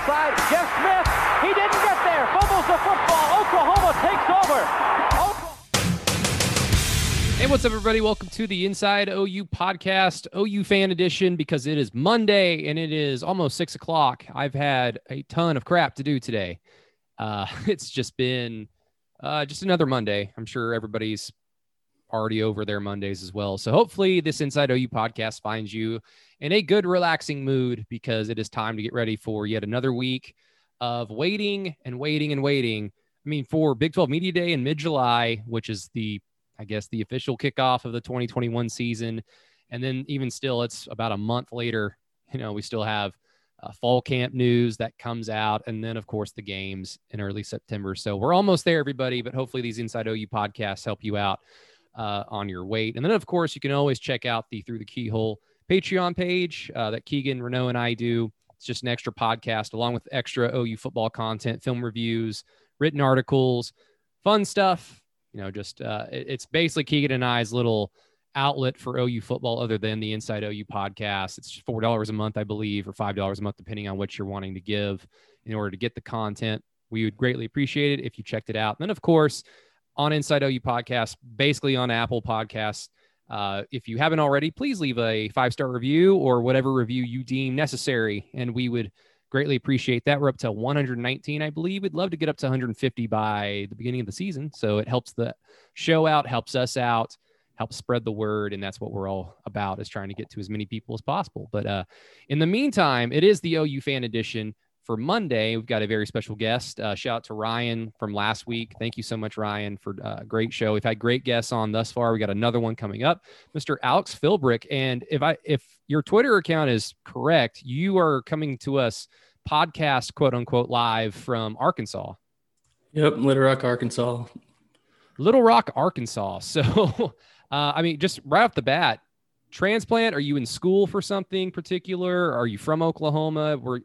outside. Jeff Smith, he didn't get there. Fumbles the football. Oklahoma takes over. Hey, what's up, everybody? Welcome to the Inside OU podcast, OU fan edition, because it is Monday and it is almost six o'clock. I've had a ton of crap to do today. Uh, it's just been uh, just another Monday. I'm sure everybody's already over there Mondays as well. So hopefully, this Inside OU podcast finds you in a good, relaxing mood because it is time to get ready for yet another week of waiting and waiting and waiting. I mean, for Big 12 Media Day in mid July, which is the I guess, the official kickoff of the 2021 season. And then even still, it's about a month later. You know, we still have uh, fall camp news that comes out, and then of course the games in early September. So we're almost there, everybody. But hopefully these Inside OU podcasts help you out uh, on your wait. And then of course you can always check out the Through the Keyhole Patreon page uh, that Keegan, Renault, and I do. It's just an extra podcast along with extra OU football content, film reviews, written articles, fun stuff you know, just uh, it, it's basically Keegan and I's little outlet for OU football other than the Inside OU podcast. It's four dollars a month, I believe, or five dollars a month, depending on what you're wanting to give in order to get the content. We would greatly appreciate it if you checked it out. And then, of course, on Inside OU podcast, basically on Apple Podcasts. Uh, if you haven't already, please leave a five star review or whatever review you deem necessary, and we would Greatly appreciate that. We're up to 119, I believe. We'd love to get up to 150 by the beginning of the season. So it helps the show out, helps us out, helps spread the word. And that's what we're all about is trying to get to as many people as possible. But uh, in the meantime, it is the OU fan edition for Monday, we've got a very special guest. Uh, shout out to Ryan from last week. Thank you so much, Ryan, for uh, a great show. We've had great guests on thus far. We got another one coming up, Mr. Alex Philbrick. And if I if your Twitter account is correct, you are coming to us podcast, quote unquote, live from Arkansas. Yep, Little Rock, Arkansas. Little Rock, Arkansas. So, uh, I mean, just right off the bat, transplant. Are you in school for something particular? Are you from Oklahoma? Were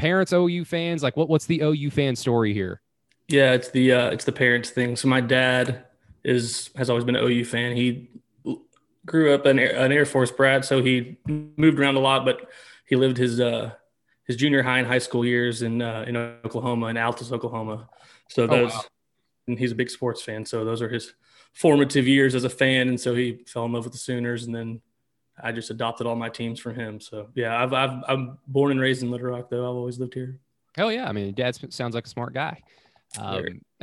parents OU fans? Like, what, what's the OU fan story here? Yeah, it's the uh, it's the parents thing. So my dad is has always been an OU fan. He grew up an Air, an Air Force brat, so he moved around a lot, but he lived his uh, his junior high and high school years in uh, in Oklahoma in Altus, Oklahoma. So those, oh, wow. and he's a big sports fan. So those are his formative years as a fan, and so he fell in love with the Sooners, and then I just adopted all my teams from him. So yeah, I've, I've I'm born and raised in Little Rock, though. I've always lived here. Oh yeah, I mean, dad sounds like a smart guy. Um,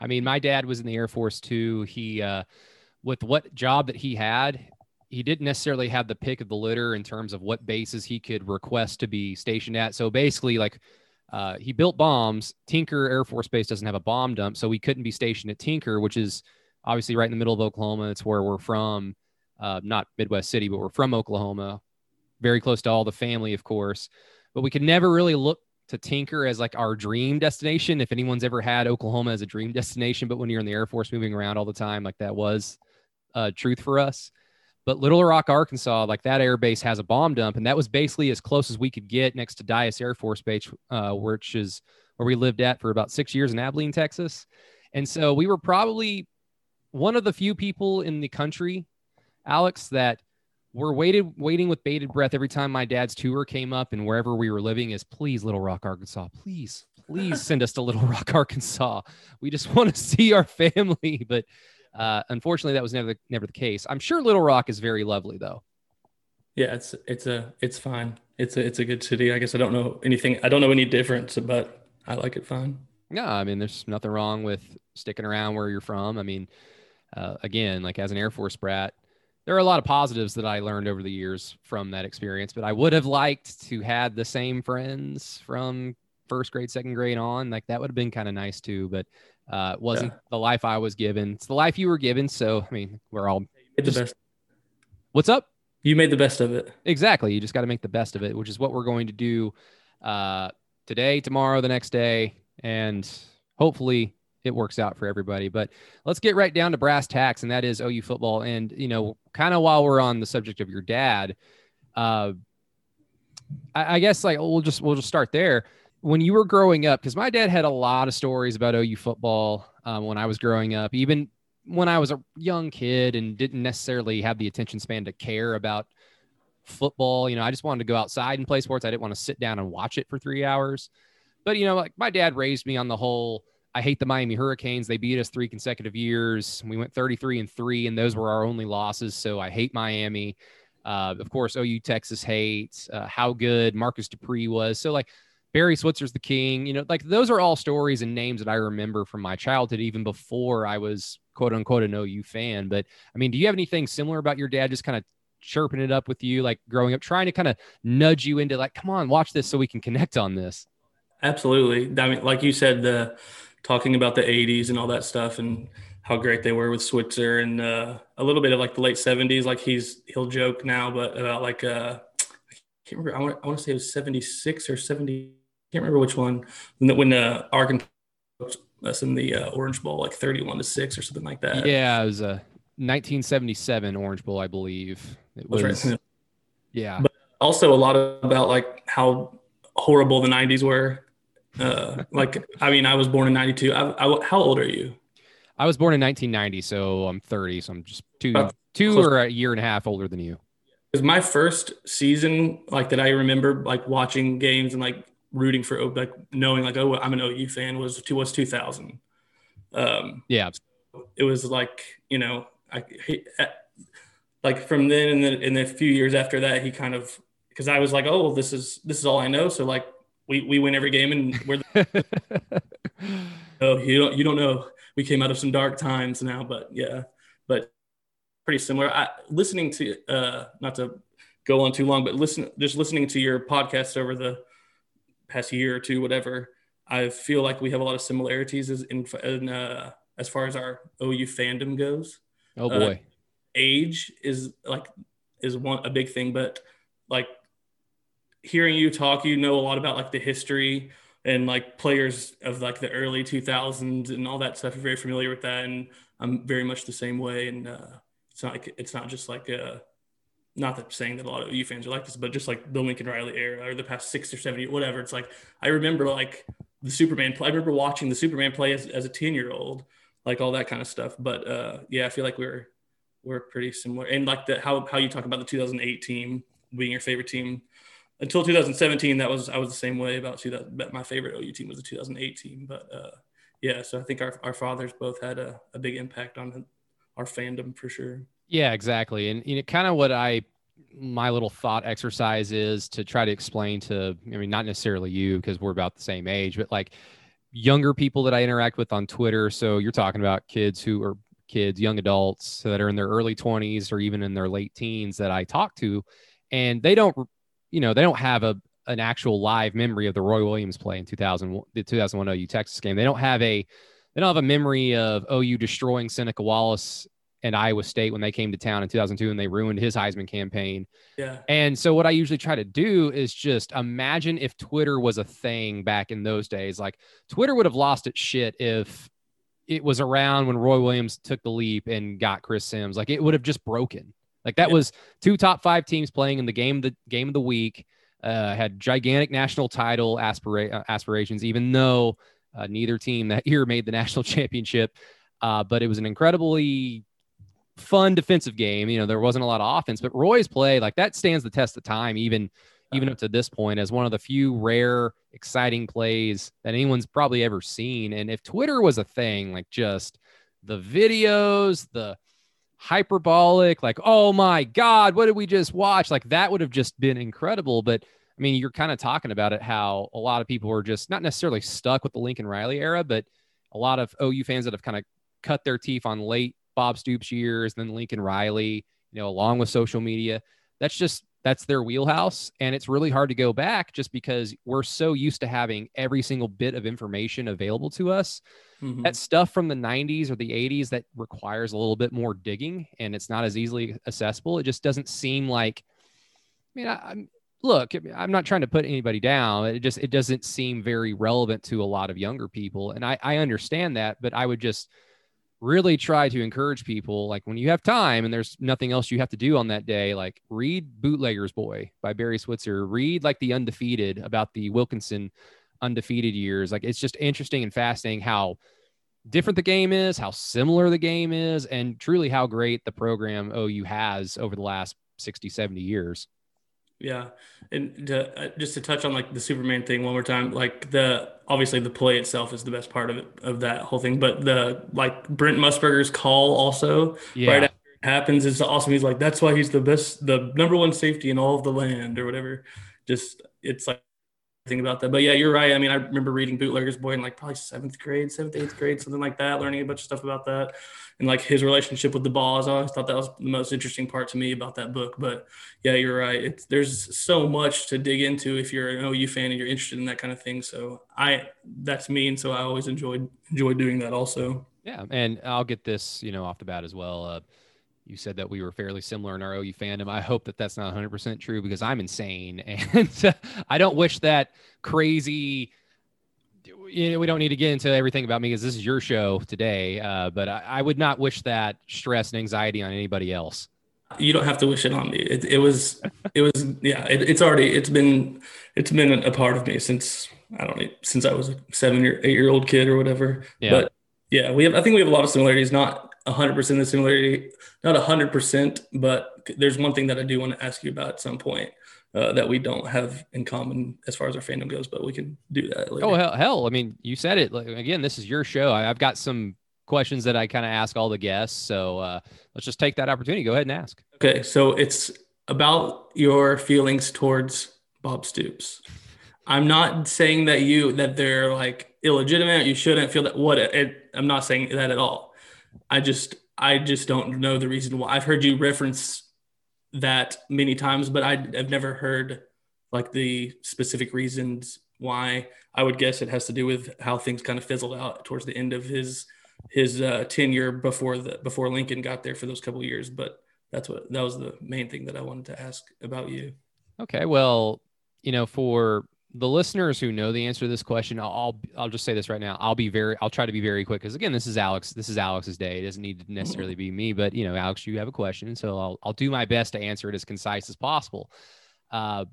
I mean, my dad was in the Air Force too. He, uh, with what job that he had, he didn't necessarily have the pick of the litter in terms of what bases he could request to be stationed at. So basically, like uh, he built bombs. Tinker Air Force Base doesn't have a bomb dump, so we couldn't be stationed at Tinker, which is obviously right in the middle of Oklahoma. It's where we're from, uh, not Midwest City, but we're from Oklahoma, very close to all the family, of course. But we could never really look to Tinker as like our dream destination. If anyone's ever had Oklahoma as a dream destination, but when you're in the Air Force moving around all the time, like that was uh, truth for us. But Little Rock, Arkansas, like that air base has a bomb dump, and that was basically as close as we could get next to Dyess Air Force Base, uh, which is where we lived at for about six years in Abilene, Texas. And so we were probably one of the few people in the country, Alex, that were waited waiting with bated breath every time my dad's tour came up and wherever we were living is please Little Rock, Arkansas, please, please send us to Little Rock, Arkansas. We just want to see our family, but uh, unfortunately, that was never the, never the case. I'm sure Little Rock is very lovely, though. Yeah, it's it's a it's fine. It's a it's a good city. I guess I don't know anything. I don't know any difference, but I like it fine. Yeah, I mean, there's nothing wrong with sticking around where you're from. I mean, uh, again, like as an Air Force brat, there are a lot of positives that I learned over the years from that experience. But I would have liked to had the same friends from first grade, second grade on. Like that would have been kind of nice too. But uh, wasn't yeah. the life I was given. It's the life you were given. So, I mean, we're all just, the best. What's up? You made the best of it. Exactly. You just got to make the best of it, which is what we're going to do uh, today, tomorrow, the next day, and hopefully it works out for everybody. But let's get right down to brass tacks, and that is OU football. And you know, kind of while we're on the subject of your dad, uh, I, I guess like we'll just we'll just start there when you were growing up, because my dad had a lot of stories about OU football um, when I was growing up, even when I was a young kid and didn't necessarily have the attention span to care about football. You know, I just wanted to go outside and play sports. I didn't want to sit down and watch it for three hours. But you know, like my dad raised me on the whole. I hate the Miami Hurricanes. They beat us three consecutive years. We went 33 and three, and those were our only losses. So I hate Miami. Uh, of course, OU Texas hates uh, how good Marcus Dupree was. So like Barry Switzer's the king. You know, like those are all stories and names that I remember from my childhood, even before I was quote unquote an OU fan. But I mean, do you have anything similar about your dad just kind of chirping it up with you, like growing up, trying to kind of nudge you into like, come on, watch this so we can connect on this? Absolutely. I mean, like you said, the talking about the 80s and all that stuff and how great they were with Switzer and uh, a little bit of like the late 70s. Like he's, he'll joke now, but about like, uh, I can't remember, I want, I want to say it was 76 or 70 I can't remember which one when the, when uh, Arkansas us in the uh, Orange Bowl, like thirty-one to six or something like that. Yeah, it was a 1977 Orange Bowl, I believe. It was. Right. Yeah. But also a lot about like how horrible the '90s were. Uh, like, I mean, I was born in '92. I, I, how old are you? I was born in 1990, so I'm 30. So I'm just two, uh, two close. or a year and a half older than you. Because my first season, like that, I remember like watching games and like rooting for like knowing like oh I'm an OU fan was was 2000. Um, yeah, it was like you know I like from then and then in the few years after that he kind of because I was like oh well, this is this is all I know so like we we win every game and we're the, oh you don't you don't know we came out of some dark times now but yeah but pretty similar. I listening to uh not to go on too long but listen just listening to your podcast over the past year or two, whatever, I feel like we have a lot of similarities as in, in uh, as far as our OU fandom goes. Oh boy, uh, age is like is one a big thing, but like hearing you talk, you know a lot about like the history and like players of like the early 2000s and all that stuff. You're very familiar with that, and I'm very much the same way. And uh, it's not like it's not just like a not that saying that a lot of U fans are like this, but just like the Lincoln Riley era or the past six or seven years, whatever. It's like I remember like the Superman play. I remember watching the Superman play as, as a 10 year old, like all that kind of stuff. But uh, yeah, I feel like we're we're pretty similar. And like the how how you talk about the 2008 team being your favorite team. Until 2017, that was I was the same way about two. That My favorite OU team was the 2018, team. But uh, yeah, so I think our, our fathers both had a, a big impact on our fandom for sure. Yeah, exactly. And you know, kind of what I my little thought exercise is to try to explain to I mean not necessarily you because we're about the same age, but like younger people that I interact with on Twitter. So you're talking about kids who are kids, young adults that are in their early 20s or even in their late teens that I talk to and they don't you know, they don't have a an actual live memory of the Roy Williams play in 2000 the 2001 OU Texas game. They don't have a they don't have a memory of OU destroying Seneca Wallace and Iowa State when they came to town in 2002 and they ruined his Heisman campaign. Yeah. And so what I usually try to do is just imagine if Twitter was a thing back in those days. Like Twitter would have lost its shit if it was around when Roy Williams took the leap and got Chris Sims. Like it would have just broken. Like that yeah. was two top five teams playing in the game the game of the week. Uh, had gigantic national title aspira- uh, aspirations, even though uh, neither team that year made the national championship. Uh, but it was an incredibly fun defensive game. You know, there wasn't a lot of offense, but Roy's play, like that stands the test of time, even even up to this point, as one of the few rare, exciting plays that anyone's probably ever seen. And if Twitter was a thing, like just the videos, the hyperbolic, like, oh my God, what did we just watch? Like that would have just been incredible. But I mean, you're kind of talking about it how a lot of people were just not necessarily stuck with the Lincoln Riley era, but a lot of OU fans that have kind of cut their teeth on late Bob Stoops years, then Lincoln Riley, you know, along with social media. That's just that's their wheelhouse. And it's really hard to go back just because we're so used to having every single bit of information available to us. Mm-hmm. that stuff from the 90s or the 80s that requires a little bit more digging and it's not as easily accessible. It just doesn't seem like i mean I, am look i'm not trying to put anybody down. It just it doesn't seem very relevant to a lot of younger people. And i i understand that but i would just really try to encourage people like when you have time and there's nothing else you have to do on that day like read bootleggers boy by barry switzer. Read like the undefeated about the wilkinson undefeated years. Like it's just interesting and fascinating how different the game is how similar the game is and truly how great the program ou has over the last 60 70 years Yeah, and to, uh, just to touch on like the Superman thing one more time, like the obviously the play itself is the best part of it of that whole thing, but the like Brent Musburger's call also Yeah. right after it happens is awesome. He's like, that's why he's the best, the number one safety in all of the land or whatever. Just it's like about that. But yeah, you're right. I mean, I remember reading Bootlegger's Boy in like probably seventh grade, seventh, eighth grade, something like that, learning a bunch of stuff about that. And like his relationship with the ball. I always thought that was the most interesting part to me about that book. But yeah, you're right. It's there's so much to dig into if you're an OU fan and you're interested in that kind of thing. So I that's me. And so I always enjoyed enjoyed doing that also. Yeah, and I'll get this, you know, off the bat as well. Uh, you said that we were fairly similar in our OU fandom. I hope that that's not 100% true because I'm insane, and I don't wish that crazy. You know, we don't need to get into everything about me because this is your show today. Uh, but I, I would not wish that stress and anxiety on anybody else. You don't have to wish it on me. It, it was, it was, yeah. It, it's already, it's been, it's been a part of me since I don't know, since I was a seven year, eight year old kid or whatever. Yeah. But yeah, we have. I think we have a lot of similarities. Not hundred percent of the similarity, not hundred percent, but there's one thing that I do want to ask you about at some point uh, that we don't have in common as far as our fandom goes. But we can do that. Later. Oh hell, hell! I mean, you said it. Like, again, this is your show. I, I've got some questions that I kind of ask all the guests. So uh, let's just take that opportunity. Go ahead and ask. Okay, so it's about your feelings towards Bob Stoops. I'm not saying that you that they're like illegitimate. You shouldn't feel that. What it, I'm not saying that at all. I just I just don't know the reason why. I've heard you reference that many times, but I, I've never heard like the specific reasons why. I would guess it has to do with how things kind of fizzled out towards the end of his his uh, tenure before the before Lincoln got there for those couple years. But that's what that was the main thing that I wanted to ask about you. Okay, well, you know, for the listeners who know the answer to this question, I'll I'll, I'll just say this right now. I'll be very I'll try to be very quick because again, this is Alex. This is Alex's day. It doesn't need to necessarily be me, but you know, Alex, you have a question, so I'll I'll do my best to answer it as concise as possible. Uh,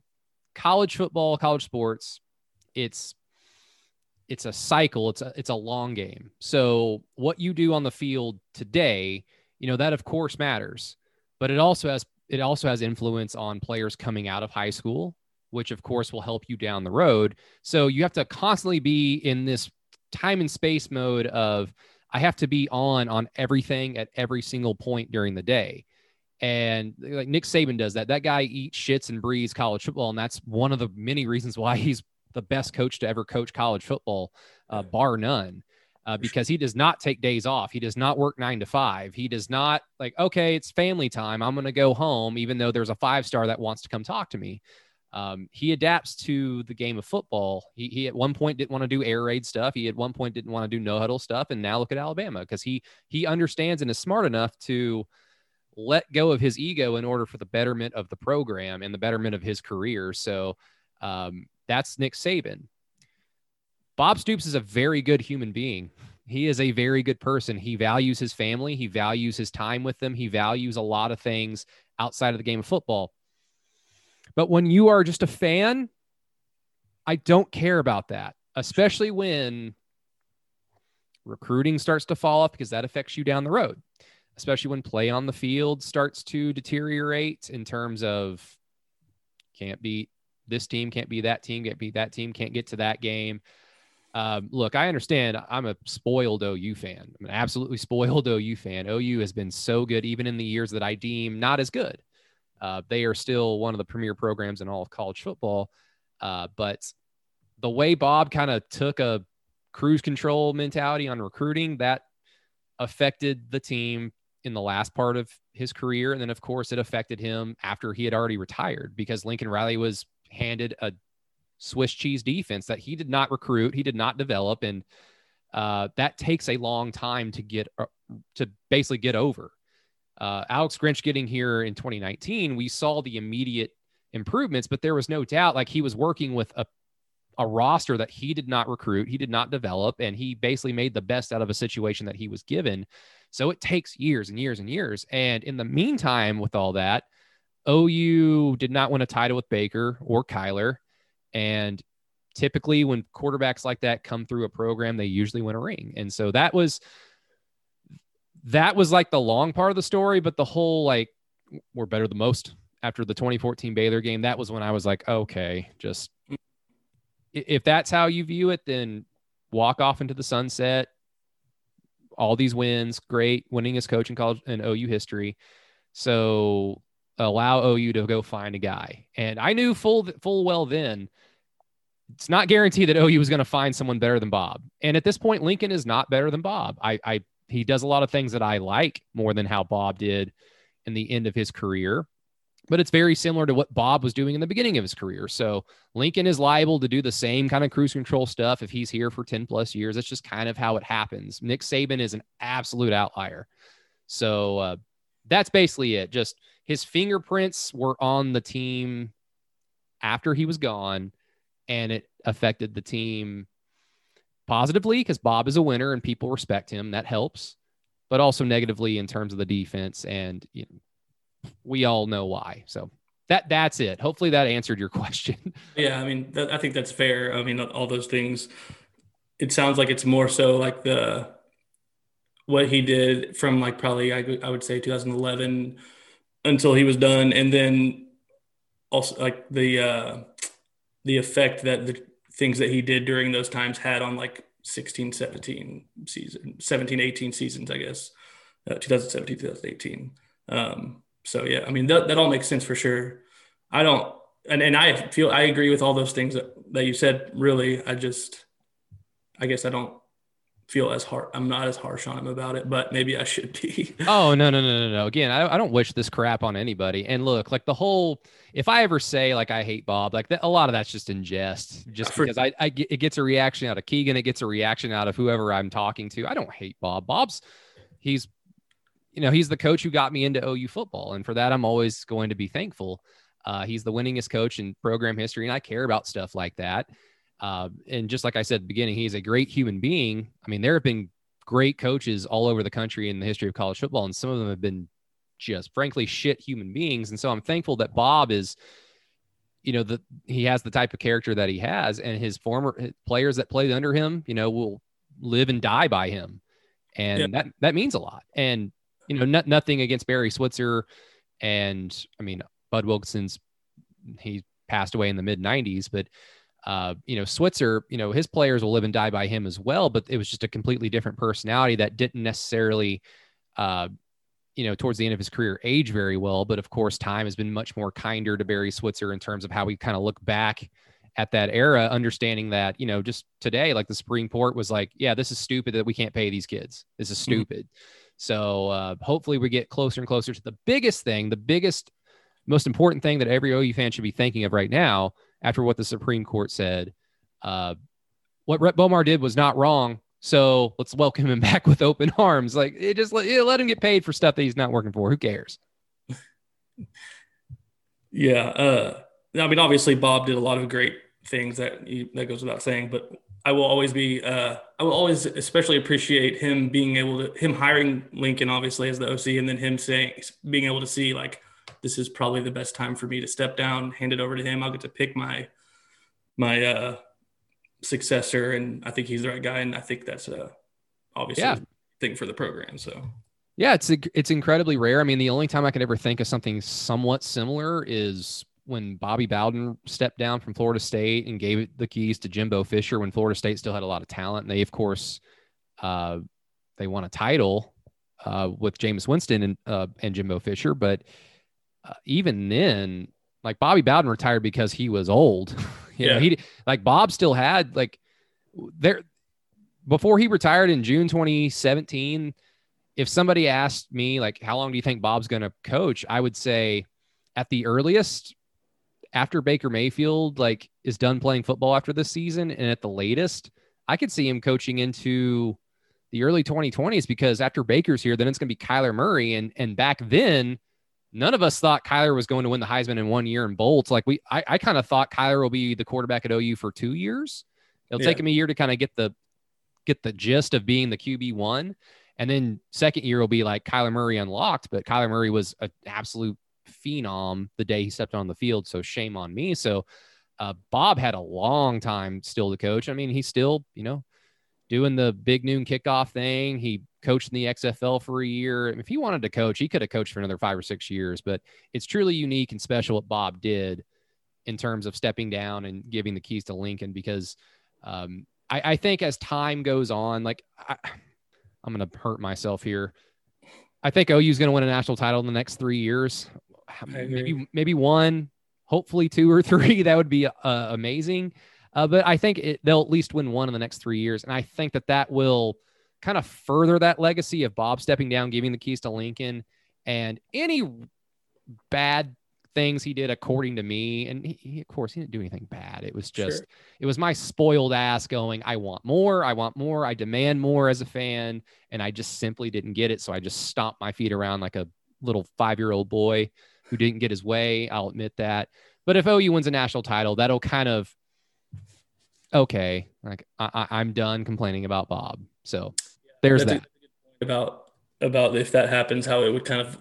college football, college sports, it's it's a cycle. It's a it's a long game. So what you do on the field today, you know, that of course matters, but it also has it also has influence on players coming out of high school which of course will help you down the road. So you have to constantly be in this time and space mode of I have to be on on everything at every single point during the day. And like Nick Saban does that. That guy eats shits and breathes college football, and that's one of the many reasons why he's the best coach to ever coach college football, uh, bar none. Uh, because he does not take days off. He does not work nine to five. He does not like, okay, it's family time. I'm going to go home, even though there's a five star that wants to come talk to me. Um, he adapts to the game of football. He, he at one point didn't want to do air raid stuff. He at one point didn't want to do no huddle stuff, and now look at Alabama because he he understands and is smart enough to let go of his ego in order for the betterment of the program and the betterment of his career. So um, that's Nick Saban. Bob Stoops is a very good human being. He is a very good person. He values his family. He values his time with them. He values a lot of things outside of the game of football. But when you are just a fan, I don't care about that, especially when recruiting starts to fall off because that affects you down the road, especially when play on the field starts to deteriorate in terms of can't beat this team, can't be that team, can't beat that team, can't get to that game. Um, look, I understand I'm a spoiled OU fan. I'm an absolutely spoiled OU fan. OU has been so good, even in the years that I deem not as good. Uh, they are still one of the premier programs in all of college football. Uh, but the way Bob kind of took a cruise control mentality on recruiting, that affected the team in the last part of his career. And then, of course, it affected him after he had already retired because Lincoln Riley was handed a Swiss cheese defense that he did not recruit, he did not develop. And uh, that takes a long time to get uh, to basically get over uh, Alex Grinch getting here in 2019, we saw the immediate improvements, but there was no doubt like he was working with a, a roster that he did not recruit, he did not develop, and he basically made the best out of a situation that he was given. So it takes years and years and years. And in the meantime, with all that, OU did not win a title with Baker or Kyler. And typically, when quarterbacks like that come through a program, they usually win a ring. And so that was that was like the long part of the story, but the whole like we're better than most after the 2014 Baylor game, that was when I was like, okay, just if that's how you view it, then walk off into the sunset. All these wins, great, winning as coach in college and OU history. So allow OU to go find a guy. And I knew full full well then it's not guaranteed that OU was going to find someone better than Bob. And at this point, Lincoln is not better than Bob. I, I he does a lot of things that I like more than how Bob did in the end of his career. But it's very similar to what Bob was doing in the beginning of his career. So Lincoln is liable to do the same kind of cruise control stuff if he's here for 10 plus years. That's just kind of how it happens. Nick Saban is an absolute outlier. So uh, that's basically it. Just his fingerprints were on the team after he was gone, and it affected the team positively because Bob is a winner and people respect him. That helps, but also negatively in terms of the defense. And you know, we all know why. So that that's it. Hopefully that answered your question. Yeah, I mean, I think that's fair. I mean, all those things. It sounds like it's more so like the what he did from like probably I, I would say 2011 until he was done, and then also like the uh, the effect that the things that he did during those times had on like 16, 17 season, 17, 18 seasons, I guess, uh, 2017, 2018. Um, so yeah, I mean that, that all makes sense for sure. I don't, and, and I feel I agree with all those things that, that you said. Really, I just, I guess I don't feel as hard. I'm not as harsh on him about it, but maybe I should be. oh no no no no no! Again, I, I don't wish this crap on anybody. And look, like the whole, if I ever say like I hate Bob, like that, a lot of that's just in jest, just For, because I, I it gets a reaction out of Keegan, it gets a reaction out of whoever I'm talking to. I don't hate Bob. Bob's, he's, you know, he's the coach who got me into OU football, and for that I'm always going to be thankful. Uh, he's the winningest coach in program history, and I care about stuff like that. Uh, and just like I said at the beginning, he's a great human being. I mean, there have been great coaches all over the country in the history of college football, and some of them have been just frankly shit human beings. And so I'm thankful that Bob is, you know, the he has the type of character that he has, and his former players that played under him, you know, will live and die by him, and yeah. that that means a lot. And you know, not, nothing against Barry Switzer, and I mean Bud Wilkinson's he passed away in the mid 90s, but uh, you know, Switzer, you know, his players will live and die by him as well, but it was just a completely different personality that didn't necessarily, uh, you know, towards the end of his career age very well. But of course, time has been much more kinder to Barry Switzer in terms of how we kind of look back at that era, understanding that, you know, just today, like the Supreme Court was like, yeah, this is stupid that we can't pay these kids. This is mm-hmm. stupid. Mm-hmm. So uh, hopefully we get closer and closer to the biggest thing, the biggest, most important thing that every OU fan should be thinking of right now after what the Supreme Court said. Uh, what Rhett Bomar did was not wrong. So let's welcome him back with open arms. Like it just let, let him get paid for stuff that he's not working for. Who cares? Yeah. Uh, I mean, obviously Bob did a lot of great things that that goes without saying, but I will always be, uh, I will always especially appreciate him being able to, him hiring Lincoln obviously as the OC and then him saying, being able to see like, this is probably the best time for me to step down, hand it over to him. I'll get to pick my my uh, successor, and I think he's the right guy, and I think that's a obviously yeah. thing for the program. So. Yeah, it's it's incredibly rare. I mean, the only time I can ever think of something somewhat similar is when Bobby Bowden stepped down from Florida State and gave the keys to Jimbo Fisher when Florida State still had a lot of talent. And they, of course, uh, they won a title uh, with Jameis Winston and uh, and Jimbo Fisher, but uh, even then, like Bobby Bowden retired because he was old. you yeah. know, he like Bob still had like there before he retired in June 2017. If somebody asked me like, how long do you think Bob's going to coach? I would say at the earliest after Baker Mayfield like is done playing football after this season, and at the latest, I could see him coaching into the early 2020s because after Baker's here, then it's going to be Kyler Murray, and and back then none of us thought Kyler was going to win the Heisman in one year in Bolts. Like we, I, I kind of thought Kyler will be the quarterback at OU for two years. It'll yeah. take him a year to kind of get the get the gist of being the QB one, and then second year will be like Kyler Murray unlocked. But Kyler Murray was an absolute phenom the day he stepped on the field. So shame on me. So uh, Bob had a long time still to coach. I mean, he's still, you know, doing the big noon kickoff thing. He coached in the XFL for a year. If he wanted to coach, he could have coached for another five or six years. But it's truly unique and special what Bob did in terms of stepping down and giving the keys to Lincoln because um, I, I, think as time goes on, like I, I'm going to hurt myself here. I think OU is going to win a national title in the next three years. Maybe maybe one, hopefully two or three. That would be uh, amazing. Uh, but I think it, they'll at least win one in the next three years, and I think that that will kind of further that legacy of Bob stepping down, giving the keys to Lincoln, and any bad things he did according to me and he, he, of course he didn't do anything bad it was just sure. it was my spoiled ass going i want more i want more i demand more as a fan and i just simply didn't get it so i just stomped my feet around like a little five year old boy who didn't get his way i'll admit that but if ou wins a national title that'll kind of okay like I, i'm done complaining about bob so there's That's that about about if that happens how it would kind of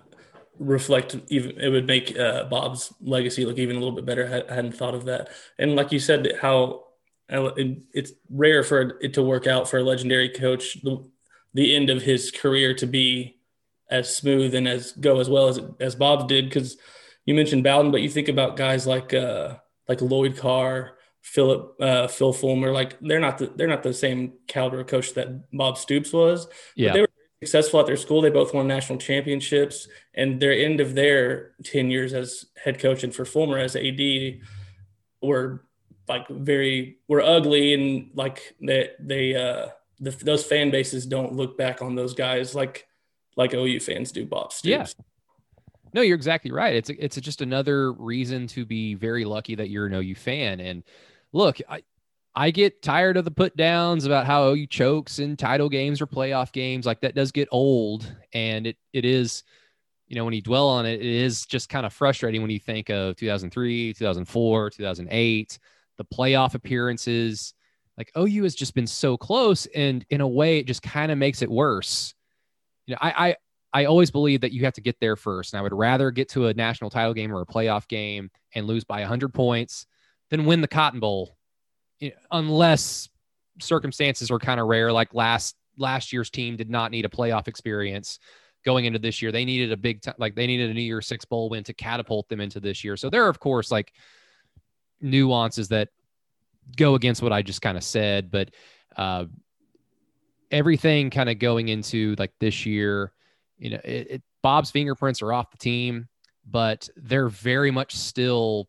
reflect even it would make uh, Bob's legacy look even a little bit better. I hadn't thought of that. And like you said, how it's rare for it to work out for a legendary coach the, the end of his career to be as smooth and as go as well as as Bob's did because you mentioned Bowden, but you think about guys like uh, like Lloyd Carr, Philip uh, Phil Fulmer, like they're not the, they're not the same caliber coach that Bob Stoops was. Yeah, they were successful at their school. They both won national championships, and their end of their ten years as head coach and for Fulmer as AD were like very were ugly and like they they uh the, those fan bases don't look back on those guys like like OU fans do Bob Stoops. Yeah. No, you're exactly right. It's a, it's a, just another reason to be very lucky that you're an OU fan. And look, I, I get tired of the put downs about how OU chokes in title games or playoff games. Like that does get old. And it it is, you know, when you dwell on it, it is just kind of frustrating when you think of 2003, 2004, 2008, the playoff appearances. Like OU has just been so close. And in a way, it just kind of makes it worse. You know, I, I I always believe that you have to get there first. And I would rather get to a national title game or a playoff game and lose by 100 points than win the Cotton Bowl unless circumstances were kind of rare, like last last year's team did not need a playoff experience going into this year. They needed a big time, like they needed a New Year's Six bowl win to catapult them into this year. So there are, of course, like nuances that go against what I just kind of said, but uh, everything kind of going into like this year, you know, it, it, Bob's fingerprints are off the team, but they're very much still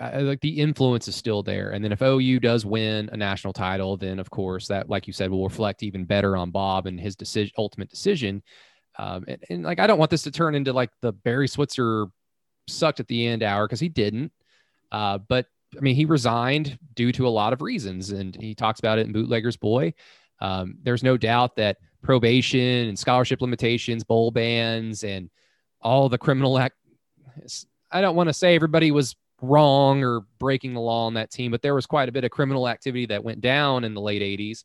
I, I, like the influence is still there. And then if OU does win a national title, then of course that, like you said, will reflect even better on Bob and his decision, ultimate decision. Um, and, and, like I don't want this to turn into like the Barry Switzer sucked at the end hour because he didn't. Uh, but I mean, he resigned due to a lot of reasons, and he talks about it in Bootlegger's Boy. Um, there's no doubt that probation and scholarship limitations, bowl bans, and all the criminal act. I don't want to say everybody was wrong or breaking the law on that team, but there was quite a bit of criminal activity that went down in the late 80s.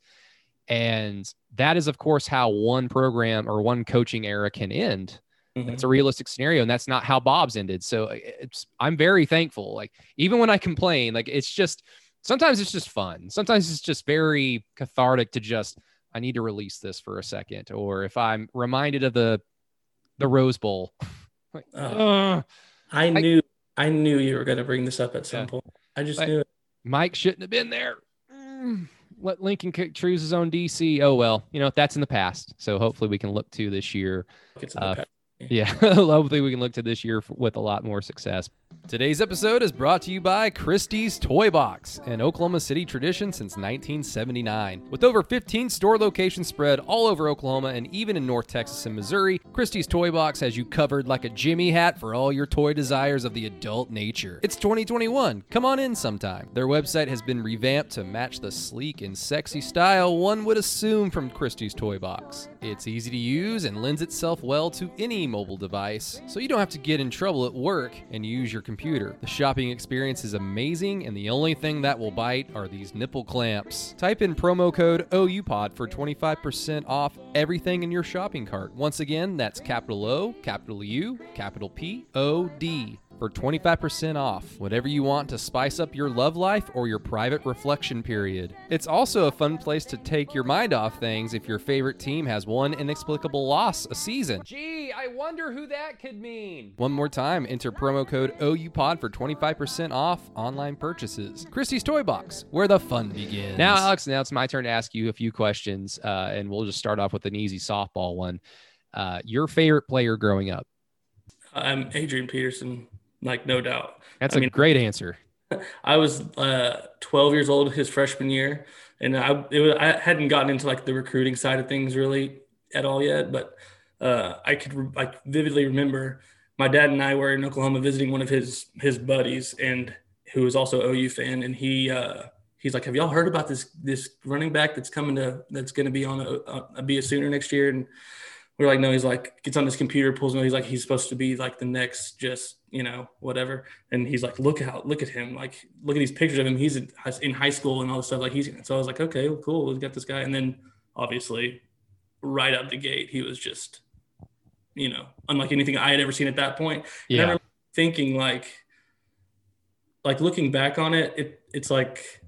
And that is, of course, how one program or one coaching era can end. Mm-hmm. It's a realistic scenario, and that's not how Bob's ended. So it's I'm very thankful. Like even when I complain, like it's just sometimes it's just fun. Sometimes it's just very cathartic to just I need to release this for a second. Or if I'm reminded of the the Rose Bowl, like, uh, I knew I knew you were going to bring this up at some yeah. point. I just knew it. Mike shouldn't have been there. Mm, let Lincoln choose his own DC. Oh well, you know that's in the past. So hopefully we can look to this year. Uh, yeah, hopefully we can look to this year with a lot more success. Today's episode is brought to you by Christie's Toy Box, an Oklahoma City tradition since 1979. With over 15 store locations spread all over Oklahoma and even in North Texas and Missouri, Christie's Toy Box has you covered like a Jimmy hat for all your toy desires of the adult nature. It's 2021. Come on in sometime. Their website has been revamped to match the sleek and sexy style one would assume from Christie's Toy Box. It's easy to use and lends itself well to any mobile device, so you don't have to get in trouble at work and use your computer. The shopping experience is amazing, and the only thing that will bite are these nipple clamps. Type in promo code OUPOD for 25% off everything in your shopping cart. Once again, that's capital O, capital U, capital P, O, D. for 25% off whatever you want to spice up your love life or your private reflection period. It's also a fun place to take your mind off things if your favorite team has one inexplicable loss a season. Gee, I wonder who that could mean. One more time, enter promo code OUPOD for 25% off online purchases. Christie's Toy Box, where the fun begins. Now, Alex, now it's my turn to ask you a few questions, uh, and we'll just start off with an easy softball one. Uh, your favorite player growing up? I'm Adrian Peterson, like no doubt. That's I a mean, great answer. I was uh, 12 years old his freshman year, and I it was, I hadn't gotten into like the recruiting side of things really at all yet. But uh, I could like vividly remember my dad and I were in Oklahoma visiting one of his his buddies, and who was also OU fan, and he uh, he's like, "Have y'all heard about this this running back that's coming to that's going to be on a, a be a Sooner next year?" And we're like, "No." He's like, gets on his computer, pulls me. He's like, "He's supposed to be like the next just." You know, whatever. And he's like, look out, look at him. Like, look at these pictures of him. He's in high school and all this stuff. Like he's, so I was like, okay, well, cool. We've got this guy. And then obviously right out the gate, he was just, you know, unlike anything I had ever seen at that point. Yeah. And I remember thinking like, like looking back on it, it, it's like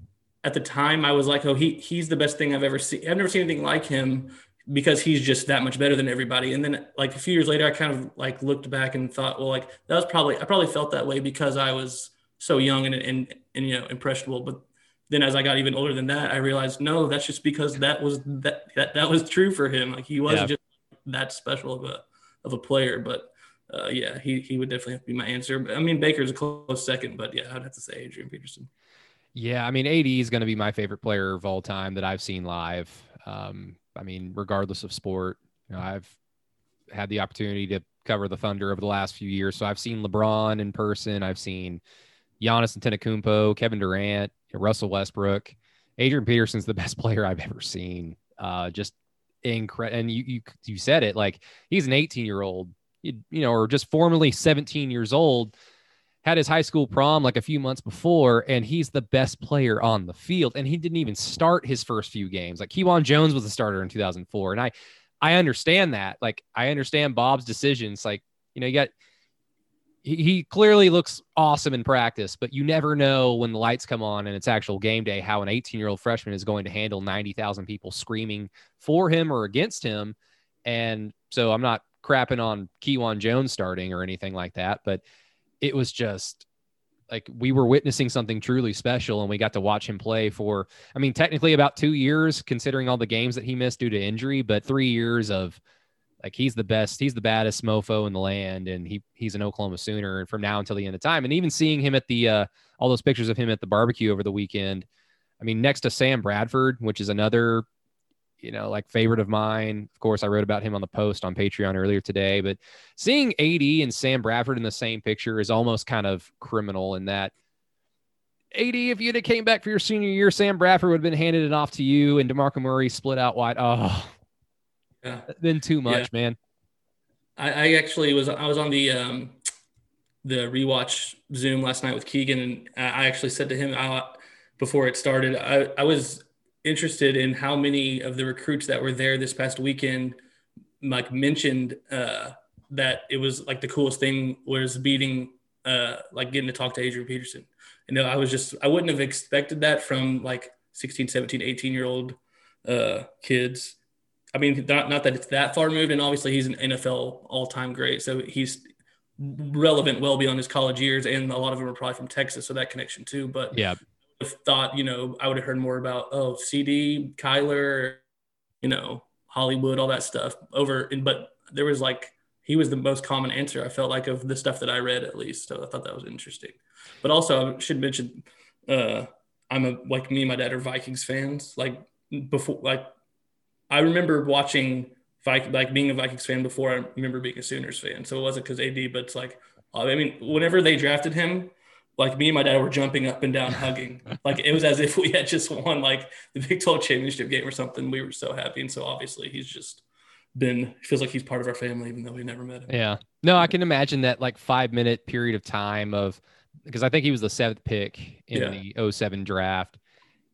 at the time I was like, oh, he, he's the best thing I've ever seen. I've never seen anything like him because he's just that much better than everybody. And then like a few years later, I kind of like looked back and thought, well, like that was probably I probably felt that way because I was so young and and, and you know impressionable. But then as I got even older than that, I realized no, that's just because that was that that, that was true for him. Like he was Yeah. just that special of a of a player. But uh, yeah, he he would definitely have to be my answer. I mean, Baker's a close second, but yeah, I'd have to say Adrian Peterson. Yeah, I mean, AD is going to be my favorite player of all time that I've seen live. Um, I mean, regardless of sport, you know, I've had the opportunity to cover the Thunder over the last few years, so I've seen LeBron in person. I've seen Giannis Antetokounmpo, Kevin Durant, Russell Westbrook. Adrian Peterson's the best player I've ever seen. Uh, just incredible. And you, you you said it like he's an 18 year old, you, you know, or just formerly 17 years old had his high school prom like a few months before, and he's the best player on the field. And he didn't even start his first few games. Like Kejuan Jones was a starter in 2004. And I, I understand that. Like, I understand Bob's decisions. Like, you know, you got, he, he clearly looks awesome in practice, but you never know when the lights come on and it's actual game day how an 18 year old freshman is going to handle 90,000 people screaming for him or against him. And so I'm not crapping on Kejuan Jones starting or anything like that, but it was just like we were witnessing something truly special and we got to watch him play for i mean technically about two years considering all the games that he missed due to injury but three years of like he's the best he's the baddest mofo in the land and he he's an oklahoma sooner and from now until the end of time. And even seeing him at the uh all those pictures of him at the barbecue over the weekend i mean next to sam bradford which is another you know, like favorite of mine. Of course, I wrote about him on the post on Patreon earlier today, but seeing AD and Sam Bradford in the same picture is almost kind of criminal in that AD, if you'd have came back for your senior year, Sam Bradford would have been handed it off to you and DeMarco Murray split out wide. Oh, Yeah. been too much, man. I, I actually was I was on the um, the rewatch Zoom last night with Keegan, and I actually said to him I, before it started, I, I was interested in how many of the recruits that were there this past weekend, like mentioned uh, that it was like the coolest thing was beating, uh, like getting to talk to Adrian Peterson. And I was just I wouldn't have expected that from like 16, 17, 18 year old uh, kids. I mean, not, not that it's that far moved, and obviously he's an NFL all-time great, so he's relevant well beyond his college years, and a lot of them are probably from Texas, so that connection too. But Yeah. I thought, you know, I would have heard more about oh CeeDee, Kyler, you know, Hollywood, all that stuff over. And but there was like he was the most common answer I felt like of the stuff that I read at least. So I thought that was interesting. But also I should mention, uh, I'm a like me and my dad are Vikings fans. Like before, like I remember watching like being a Vikings fan before I remember being a Sooners fan. So it wasn't because AD, but it's like I mean, whenever they drafted him, like me and my dad were jumping up and down, hugging. like it was as if we had just won like the Big 12 championship game or something. We were so happy, and so obviously he's just been feels like he's part of our family, even though we never met him. Yeah. No, I can imagine that like five minute period of time of because I think he was the seventh pick in the 07 draft.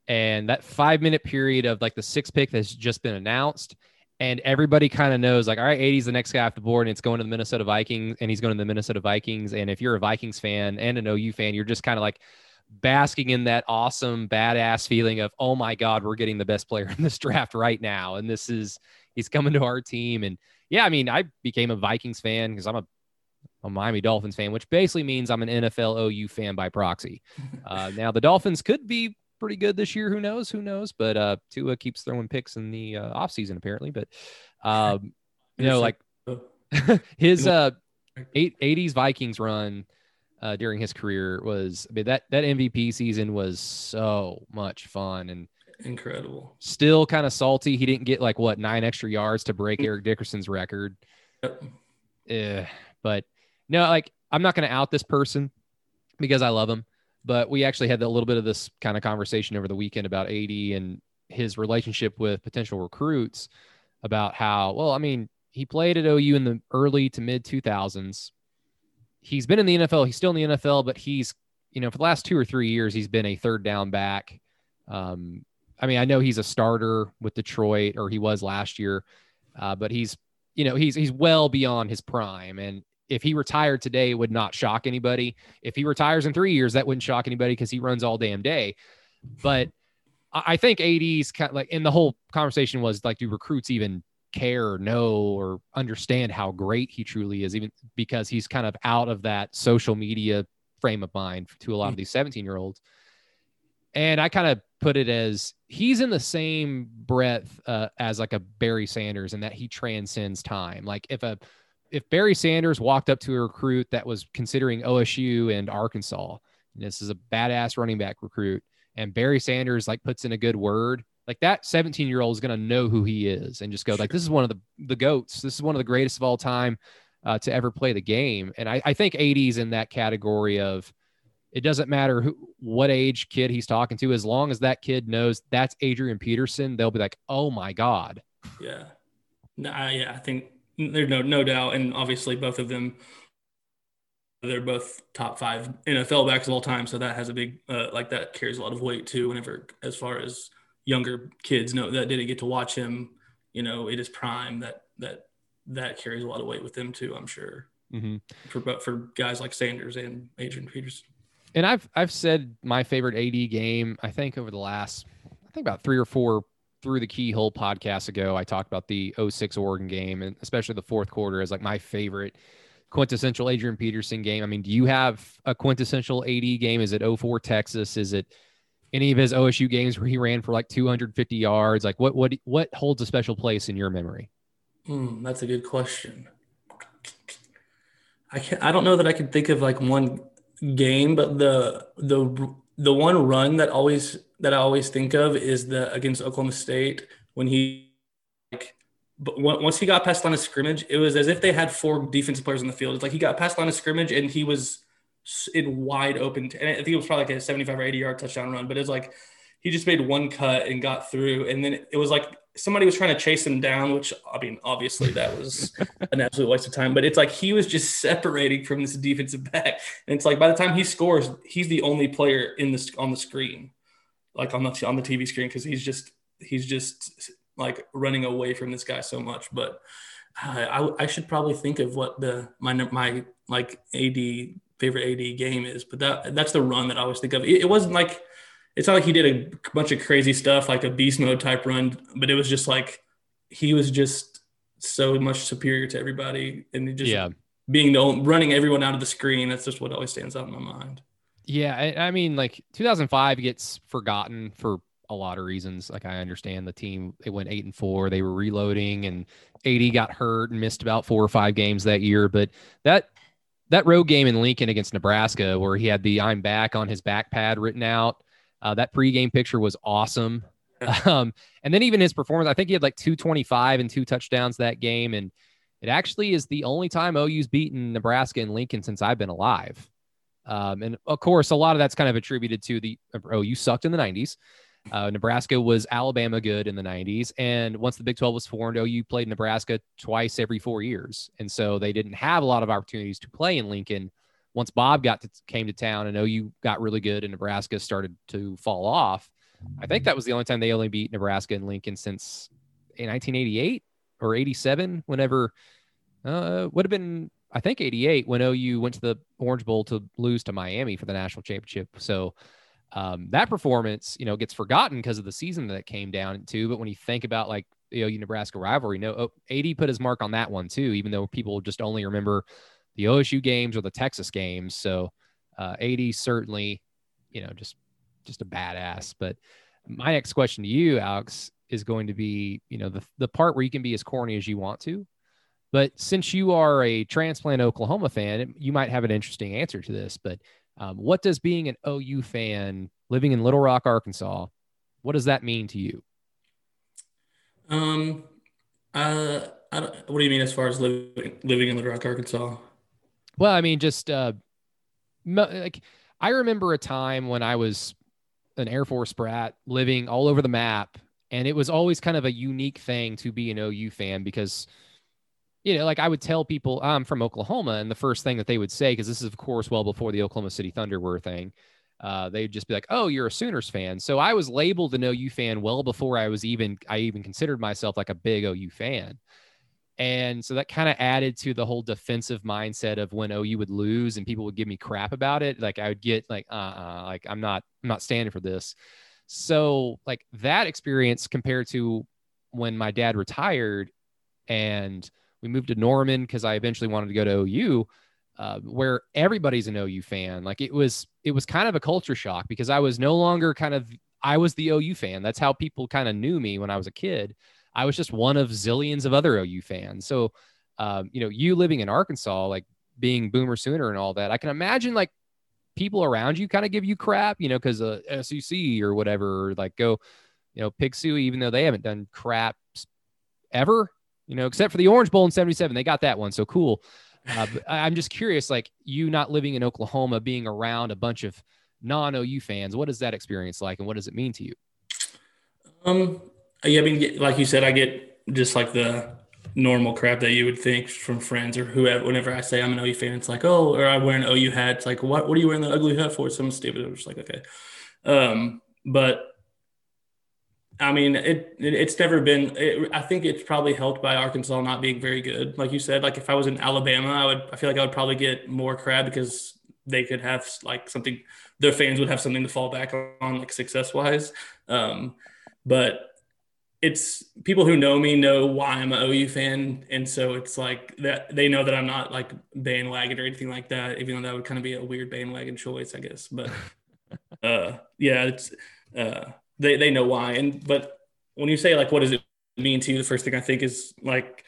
And that five minute period of like the sixth pick that's just been announced and everybody kind of knows like all right AD's the next guy off the board and it's going to the minnesota vikings and he's going to the minnesota vikings and if you're a vikings fan and an ou fan you're just kind of like basking in that awesome badass feeling of oh my god we're getting the best player in this draft right now and this is he's coming to our team. And yeah i mean i became a vikings fan because i'm a, a miami dolphins fan which basically means i'm an nfl ou fan by proxy. Uh, now the dolphins could be pretty good this year. Who knows? Who knows? But uh, Tua keeps throwing picks in the uh, off season apparently. But um, you know, like his uh, eight, AD's Vikings run uh, during his career was I mean, that that MVP season was so much fun and incredible. Still kind of salty. He didn't get like what nine extra yards to break Eric Dickerson's record. Yep. Yeah, but no, like I'm not going to out this person because I love him. But we actually had a little bit of this kind of conversation over the weekend about AD and his relationship with potential recruits about how, well, I mean, he played at OU in the early to mid 2000s. He's been in the NFL. He's still in the NFL, but he's, you know, for the last two or three years, he's been a third down back. Um, I mean, I know he's a starter with Detroit, or he was last year, uh, but he's, you know, he's he's well beyond his prime, and if he retired today, it would not shock anybody. If he retires in three years, that wouldn't shock anybody because he runs all damn day. But I think AD's kind of like, and the whole conversation was like, do recruits even care or know or understand how great he truly is, even because he's kind of out of that social media frame of mind to a lot of mm. these 17 year olds. And I kind of put it as he's in the same breadth uh, as like a Barry Sanders and that he transcends time. Like if a if Barry Sanders walked up to a recruit that was considering OSU and Arkansas, and this is a badass running back recruit, and Barry Sanders like puts in a good word, like that 17 year old is going to know who he is and just go like, this is one of the the goats. This is one of the greatest of all time uh, to ever play the game. And I, I think AD's in that category of it doesn't matter who what age kid he's talking to, as long as that kid knows that's Adrian Peterson, they'll be like, oh my god. Yeah. No, yeah, I think there's no no doubt, and obviously both of them, they're both top five NFL backs of all time. So that has a big uh, like that carries a lot of weight too. Whenever as far as younger kids know that didn't get to watch him, you know, it is prime that that that carries a lot of weight with them too. I'm sure mm-hmm. for for guys like Sanders and Adrian Peterson. And I've I've said my favorite AD game. I think over the last I think about three or four through the keyhole podcast ago, I talked about the 06 Oregon game and especially the fourth quarter as like my favorite quintessential Adrian Peterson game. I mean, do you have a quintessential AD game? Is it 04 Texas? Is it any of his OSU games where he ran for like 250 yards? Like what what what holds a special place in your memory? Mm, that's a good question. I can I don't know that I could think of like one game, but the the the one run that always that I always think of is the against Oklahoma State when he like but once he got past line of scrimmage, it was as if they had four defensive players in the field. It's like he got past line of scrimmage and he was in wide open. And I think it was probably like a 75 or 80 yard touchdown run, but it's like he just made one cut and got through. And then it was like somebody was trying to chase him down, which I mean, obviously that was an absolute waste of time. But it's like he was just separating from this defensive back, and it's like by the time he scores, he's the only player in this on the screen like on the on the TV screen because he's just he's just like running away from this guy so much. But I, I should probably think of what the my my like AD favorite AD game is. But that that's the run that I always think of. It, it wasn't like it's not like he did a bunch of crazy stuff like a beast mode type run, but it was just like he was just so much superior to everybody and just yeah. being the running everyone out of the screen. That's just what always stands out in my mind. Yeah, I, I, mean, like 2005 gets forgotten for a lot of reasons. Like I understand the team they went eight and four. They were reloading, and AD got hurt and missed about four or five games that year. But that that road game in Lincoln against Nebraska, where he had the "I'm back" on his back pad written out, uh, that pregame picture was awesome. Um, and then even his performance, I think he had like 225 and two touchdowns that game, and it actually is the only time OU's beaten Nebraska and Lincoln since I've been alive. Um, and of course, a lot of that's kind of attributed to the oh, you sucked in the 90s. Uh, Nebraska was Alabama good in the 90s. And once the Big 12 was formed, OU played Nebraska twice every four years. And so they didn't have a lot of opportunities to play in Lincoln. Once Bob got to, came to town and OU got really good and Nebraska started to fall off, I think that was the only time they only beat Nebraska and Lincoln since 1988. or 87 whenever uh would have been I think 88 when OU went to the Orange Bowl to lose to Miami for the national championship. So um, that performance, you know, gets forgotten because of the season that it came down to. But when you think about like the OU Nebraska rivalry, no, oh, AD put his mark on that one too, even though people just only remember the OSU games or the Texas games. So uh, AD certainly, you know, just just a badass. But my next question to you, Alex, is going to be, you know, the the part where you can be as corny as you want to. But since you are a transplant Oklahoma fan, you might have an interesting answer to this. But um, what does being an OU fan living in Little Rock, Arkansas, what does that mean to you? Um, uh, what do you mean as far as living living in Little Rock, Arkansas? Well, I mean, just uh, like I remember a time when I was an Air Force brat living all over the map, and it was always kind of a unique thing to be an OU fan because you know, like I would tell people I'm from Oklahoma, and the first thing that they would say, because this is of course well before the Oklahoma City Thunder were a thing, uh, they'd just be like, "Oh, you're a Sooners fan." So I was labeled an OU fan well before I was even I even considered myself like a big OU fan, and so that kind of added to the whole defensive mindset of when OU would lose and people would give me crap about it. Like I would get like, uh, uh like I'm not I'm not standing for this. So like that experience compared to when my dad retired and we moved to Norman because I eventually wanted to go to OU, uh, where everybody's an OU fan. Like it was, it was kind of a culture shock because I was no longer kind of, I was the OU fan. That's how people kind of knew me when I was a kid. I was just one of zillions of other OU fans. So, um, you know, you living in Arkansas, like being Boomer Sooner and all that, I can imagine like people around you kind of give you crap, you know, because uh, SEC or whatever, like go, you know, Pig Sooie, even though they haven't done crap ever you know, except for the Orange Bowl in 77. They got that one. So cool. Uh, I'm just curious, like you not living in Oklahoma, being around a bunch of non OU fans, what is that experience like and what does it mean to you? Um, I mean, like you said, I get just like the normal crap that you would think from friends or whoever. Whenever I say I'm an OU fan, it's like, oh, or I wear an OU hat. It's like, what, what are you wearing the ugly hat for? Something stupid. I'm just like, okay. Um, but I mean, it, it it's never been. It, I think it's probably helped by Arkansas not being very good. Like you said, like if I was in Alabama, I would. I feel like I would probably get more crap because they could have like something. Their fans would have something to fall back on, like success wise. Um, but it's people who know me know why I'm an OU fan, and so it's like that they know that I'm not like bandwagon or anything like that. Even though that would kind of be a weird bandwagon choice, I guess. But uh, yeah, it's. Uh, they they know why. And but when you say like what does it mean to you, the first thing I think is like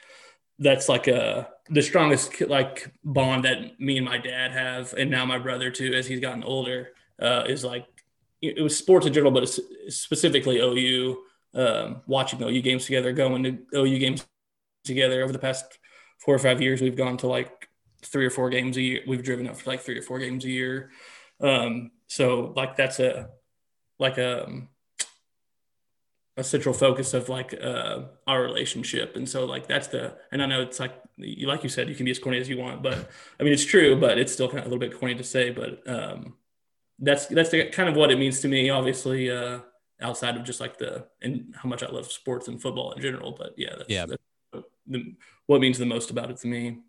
that's like a the strongest like bond that me and my dad have, and now my brother too, as he's gotten older, uh, is like it was sports in general, but specifically OU. Um, watching OU games together, going to OU games together over the past four or five years, we've gone to like three or four games a year. We've driven up for like three or four games a year. Um, so like that's a like a um, a central focus of like uh, our relationship and so like that's the and i know it's like you like you said you can be as corny as you want but i mean it's true but it's still kind of a little bit corny to say but um, that's that's the, kind of what it means to me obviously uh, outside of just like the and how much i love sports and football in general but yeah that's, yeah that's uh, the, what means the most about it to me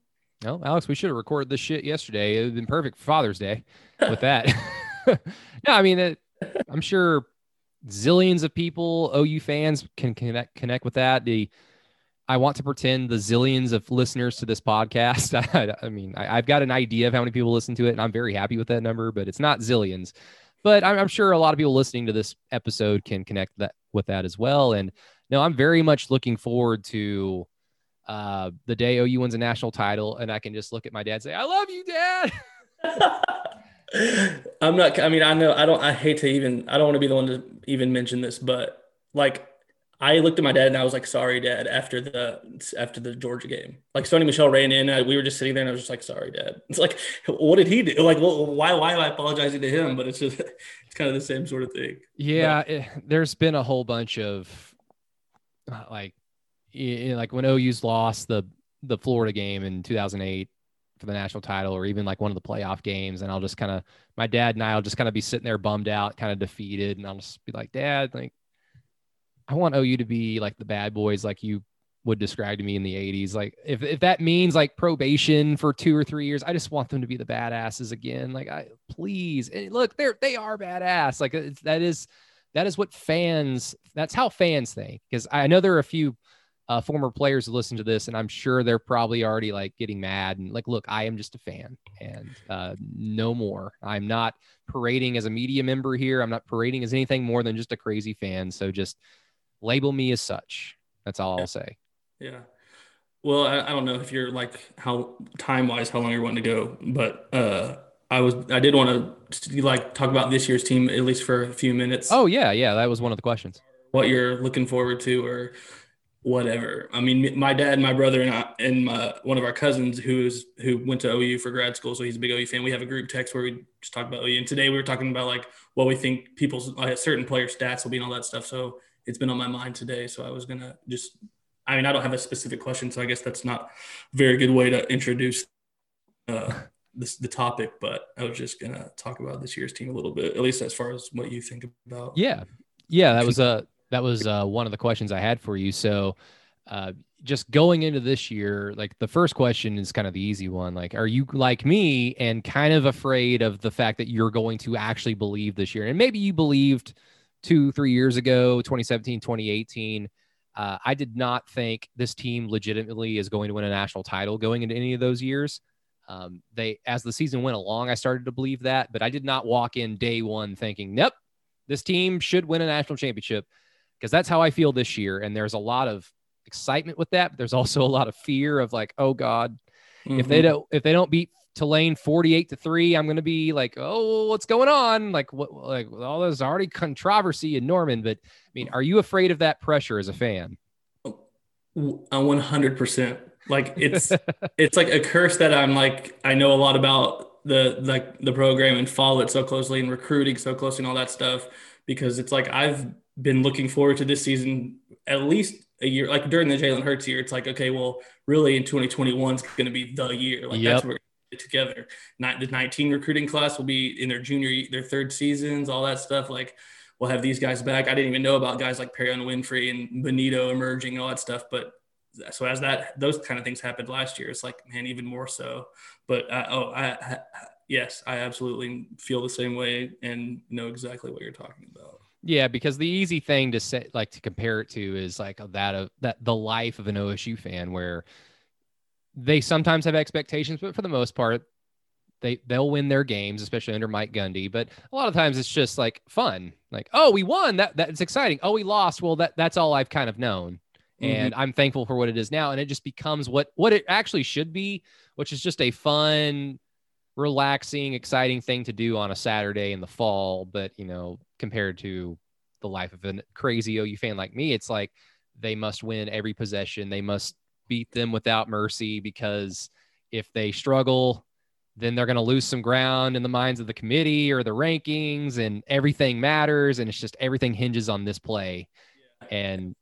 well alex we should have recorded this shit yesterday it would have been perfect for father's day with that no i mean it, i'm sure zillions of people, OU fans can connect connect with that. The I want to pretend the zillions of listeners to this podcast. I, I mean, I, have got an idea of how many people listen to it, and I'm very happy with that number, but it's not zillions. But I'm, I'm sure a lot of people listening to this episode can connect that with that as well. And no, I'm very much looking forward to uh, the day OU wins a national title, and I can just look at my dad and say, "I love you, Dad." I'm not. I mean, I know. I don't. I hate to even. I don't want to be the one to even mention this, but like, I looked at my dad and I was like, "Sorry, Dad." After the after the Georgia game, like Sony Michel ran in, uh, we were just sitting there, and I was just like, "Sorry, Dad." It's like, what did he do? Like, well, why why am I apologizing to him? But it's just it's kind of the same sort of thing. Yeah, it, there's been a whole bunch of uh, like, you know, like when OU's lost the the Florida game in 2008 for the national title or even like one of the playoff games. And I'll just kind of, my dad and I will just kind of be sitting there bummed out, kind of defeated. And I'll just be like, Dad, like, I want OU to be like the bad boys, like you would describe to me in the 80s. Like if, if that means like probation for two or three years, I just want them to be the badasses again. Like I please and look, they're they are badass. Like that is that is what fans that's how fans think. Because I know there are a few uh, former players who listen to this, and I'm sure they're probably already like getting mad and like, look, I am just a fan and uh, no more. I'm not parading as a media member here. I'm not parading as anything more than just a crazy fan. So just label me as such. That's all I'll say. Yeah. Well, I, I don't know if you're like how time wise, how long you're wanting to go, but uh, I was I did want to like talk about this year's team at least for a few minutes. Oh yeah, yeah, that was one of the questions. What you're looking forward to, or whatever. I mean, my dad, my brother, and I, and my, one of our cousins who's who went to OU for grad school, so he's a big OU fan. We have a group text where we just talk about OU. And today we were talking about like what we think people's like, certain player stats will be and all that stuff. So it's been on my mind today. So I was gonna just, I mean, I don't have a specific question, so I guess that's not a very good way to introduce uh, this the topic. But I was just gonna talk about this year's team a little bit, at least as far as what you think about. Yeah, yeah, that was a that was uh, one of the questions I had for you. So, uh, just going into this year, like the first question is kind of the easy one. Like, are you like me and kind of afraid of the fact that you're going to actually believe this year? And maybe you believed two, three years ago, 2017, 2018. Uh, I did not think this team legitimately is going to win a national title going into any of those years. Um, they, as the season went along, I started to believe that, but I did not walk in day one thinking, nope, this team should win a national championship because that's how I feel this year. And there's a lot of excitement with that, but there's also a lot of fear of like, oh God, mm-hmm. if they mm-hmm. don't if they don't beat Tulane 48 to 3, I'm gonna be like, oh, what's going on? Like what like all there's already controversy in Norman. But I mean, are you afraid of that pressure as a fan? Oh, hundred percent. Like it's it's like a curse that I'm like I know a lot about the like the program and follow it so closely and recruiting so closely and all that stuff because it's like I've been looking forward to this season at least a year. Like during the Jalen Hurts year, it's like, okay, well, really in 2021 is going to be the year. Like yep. that's where together. Not the 19 recruiting class will be in their junior, their third seasons, all that stuff. Like we'll have these guys back. I didn't even know about guys like Perrion Winfrey and Bonitto emerging and all that stuff. But so as that, those kind of things happened last year, it's like, man, even more so. But I, oh, I, I yes, I absolutely feel the same way and know exactly what you're talking about. Yeah, because the easy thing to say, like to compare it to, is like that of that the life of an OSU fan, where they sometimes have expectations, but for the most part, they they'll win their games, especially under Mike Gundy. But a lot of times it's just like fun, like oh we won, that that's exciting. Oh we lost, well that that's all I've kind of known, mm-hmm. and I'm thankful for what it is now, and it just becomes what what it actually should be, which is just a fun relaxing, exciting thing to do on a Saturday in the fall. But, you know, compared to the life of a crazy OU fan like me, it's like they must win every possession. They must beat them without mercy because if they struggle, then they're going to lose some ground in the minds of the committee or the rankings and everything matters. And it's just everything hinges on this play. And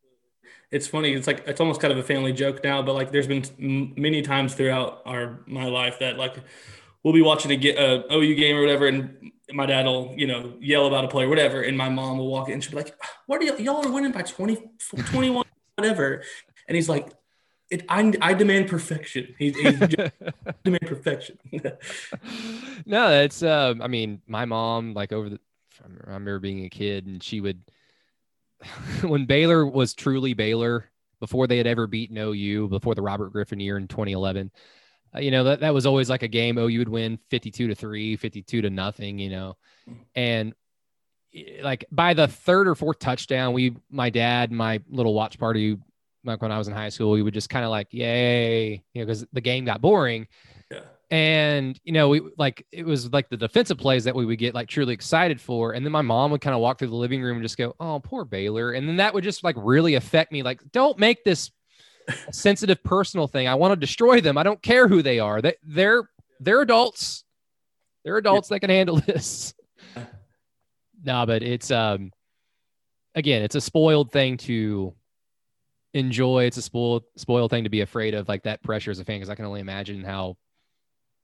it's funny. It's like, it's almost kind of a family joke now, but like there's been many times throughout our, my life that like, we'll be watching a, a OU game or whatever, and my dad will, you know, yell about a play or whatever, and my mom will walk in and she'll be like, "What are y'all, y'all are winning by 20, 21, whatever," and he's like, it, I, I demand perfection. He, he's demand perfection. no, it's. Uh, I mean, my mom, like over the, I remember being a kid, and she would, when Baylor was truly Baylor, before they had ever beaten OU, before the Robert Griffin year in 2011, uh, you know, that, that was always like a game. Oh, you would win 52 to three, 52 to nothing, you know, and like by the third or fourth touchdown, we, my dad, my little watch party, like when I was in high school, we would just kind of like, yay, you know, because the game got boring. Yeah. And, you know, we like it was like the defensive plays that we would get like truly excited for. And then my mom would kind of walk through the living room and just go, Oh, poor Baylor. And then that would just like really affect me. Like, don't make this sensitive personal thing. I want to destroy them. I don't care who they are. They they're they're adults. They're adults that can handle this. no, but it's um again, it's a spoiled thing to enjoy. It's a spoil spoil thing to be afraid of, like that pressure as a fan, because I can only imagine how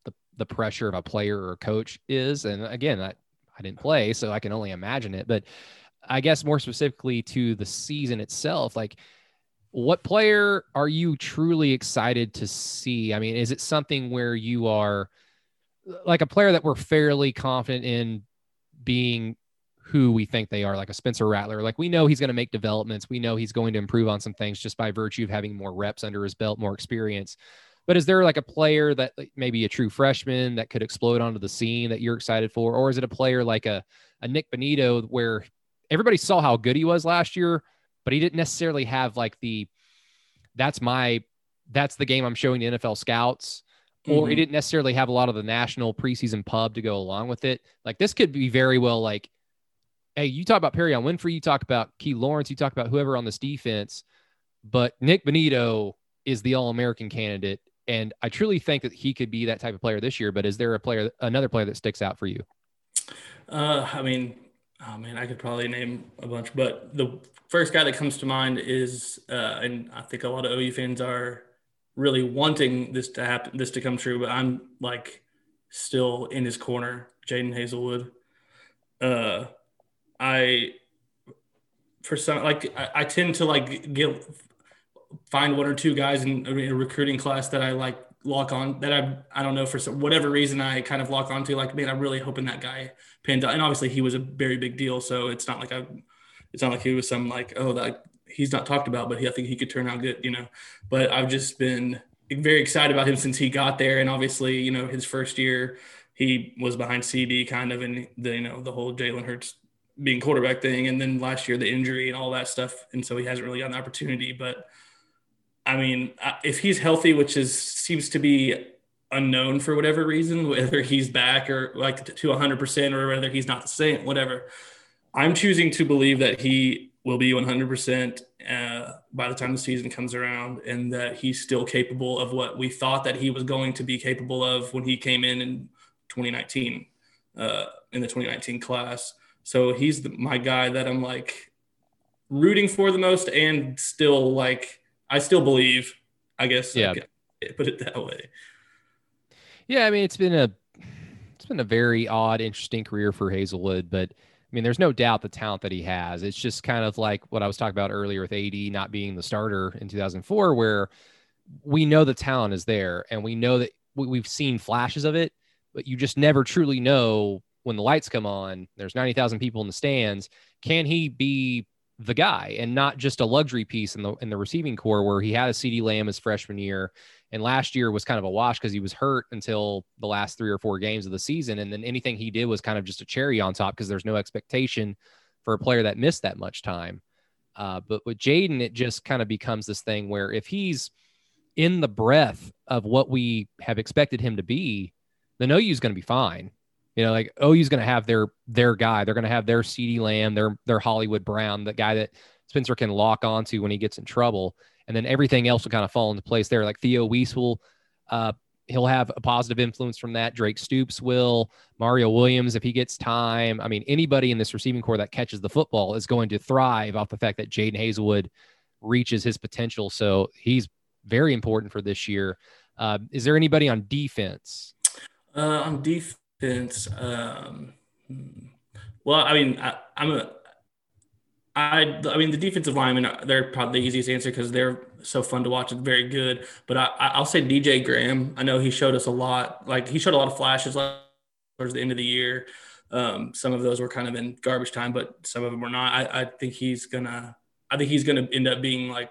the the pressure of a player or a coach is. And again, I, I didn't play, so I can only imagine it. But I guess more specifically to the season itself, like what player are you truly excited to see? I mean, is it something where you are like a player that we're fairly confident in being who we think they are, like a Spencer Rattler? Like we know he's going to make developments. We know he's going to improve on some things just by virtue of having more reps under his belt, more experience. But is there like a player that maybe a true freshman that could explode onto the scene that you're excited for? Or is it a player like a, a Nik Bonitto where everybody saw how good he was last year, but he didn't necessarily have like the that's my that's the game I'm showing the NFL scouts. Or mm-hmm. he didn't necessarily have a lot of the national preseason pub to go along with it. Like this could be very well like, hey, you talk about Perrion Winfrey, you talk about Key Lawrence, you talk about whoever on this defense, but Nik Bonitto is the All American candidate, and I truly think that he could be that type of player this year. But is there a player, another player that sticks out for you? Uh, I mean, oh man, I could probably name a bunch, but the first guy that comes to mind is, uh, and I think a lot of OU fans are really wanting this to happen, this to come true, but I'm like still in his corner, Jadon Haselwood. Uh, I, for some, like I, I tend to like get find one or two guys in a recruiting class that I like lock on that I I don't know for some, whatever reason I kind of lock onto like man I'm really hoping that guy panned out. And obviously he was a very big deal so it's not like I it's not like he was some like oh that he's not talked about but he, I think he could turn out good you know. But I've just been very excited about him since he got there. And obviously you know his first year he was behind CeeDee kind of and the you know the whole Jalen Hurts being quarterback thing and then last year the injury and all that stuff and so he hasn't really gotten the opportunity but I mean, if he's healthy, which is seems to be unknown for whatever reason, whether he's back or like to 100% or whether he's not the same, whatever. I'm choosing to believe that he will be 100% uh, by the time the season comes around and that he's still capable of what we thought that he was going to be capable of when he came in in 2019 uh, in the 2019 class. So he's the, my guy that I'm like rooting for the most and still like I still believe. I guess. Yeah. put it that way. Yeah, I mean, it's been a it's been a very odd, interesting career for Haselwood, but I mean, there's no doubt the talent that he has. It's just kind of like what I was talking about earlier with AD not being the starter in 2004, where we know the talent is there and we know that we've seen flashes of it, but you just never truly know when the lights come on. There's 90,000 people in the stands. Can he be the guy and not just a luxury piece in the in the receiving corps where he had a CeeDee Lamb his freshman year and last year was kind of a wash because he was hurt until the last three or four games of the season and then anything he did was kind of just a cherry on top because there's no expectation for a player that missed that much time. Uh, but with Jadon, it just kind of becomes this thing where if he's in the breath of what we have expected him to be, then OU's going to be fine. You know, like OU's going to have their their guy. They're going to have their CeeDee Lamb, their their Hollywood Brown, the guy that Spencer can lock onto when he gets in trouble, and then everything else will kind of fall into place there. Like Theo Wease will, uh, he'll have a positive influence from that. Drake Stoops will, Mario Williams if he gets time. I mean, anybody in this receiving corps that catches the football is going to thrive off the fact that Jadon Haselwood reaches his potential. So he's very important for this year. Uh, is there anybody on defense? Uh, on defense Um, well, I mean, I, I'm a, I, I mean, the defensive linemen, they're probably the easiest answer because they're so fun to watch and very good. But I, I'll say DJ Graham. I know he showed us a lot. Like he showed a lot of flashes towards the end of the year. Um, some of those were kind of in garbage time, but some of them were not. I, I think he's gonna. I think he's gonna end up being like,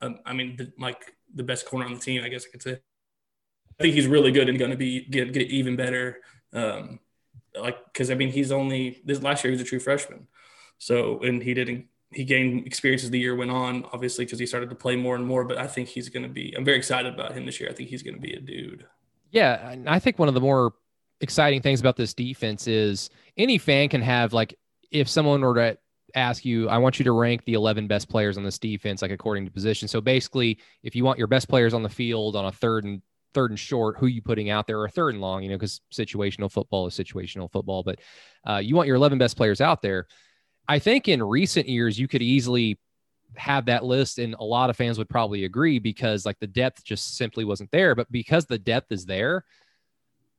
um, I mean, the, like the best corner on the team. I guess I could say. I think he's really good and to be get get even better um, like, because I mean, he's only this last year he was a true freshman, so and he didn't he gained experience as the year went on, obviously because he started to play more and more. But I think he's going to be. I'm very excited about him this year. I think he's going to be a dude. Yeah, I think one of the more exciting things about this defense is any fan can have like if someone were to ask you, I want you to rank the 11 best players on this defense, like according to position. So basically, if you want your best players on the field on a third and third and short, who you putting out there, or third and long, you know, because situational football is situational football. But uh, you want your 11 best players out there. I think in recent years, you could easily have that list, and a lot of fans would probably agree because like the depth just simply wasn't there. But because the depth is there,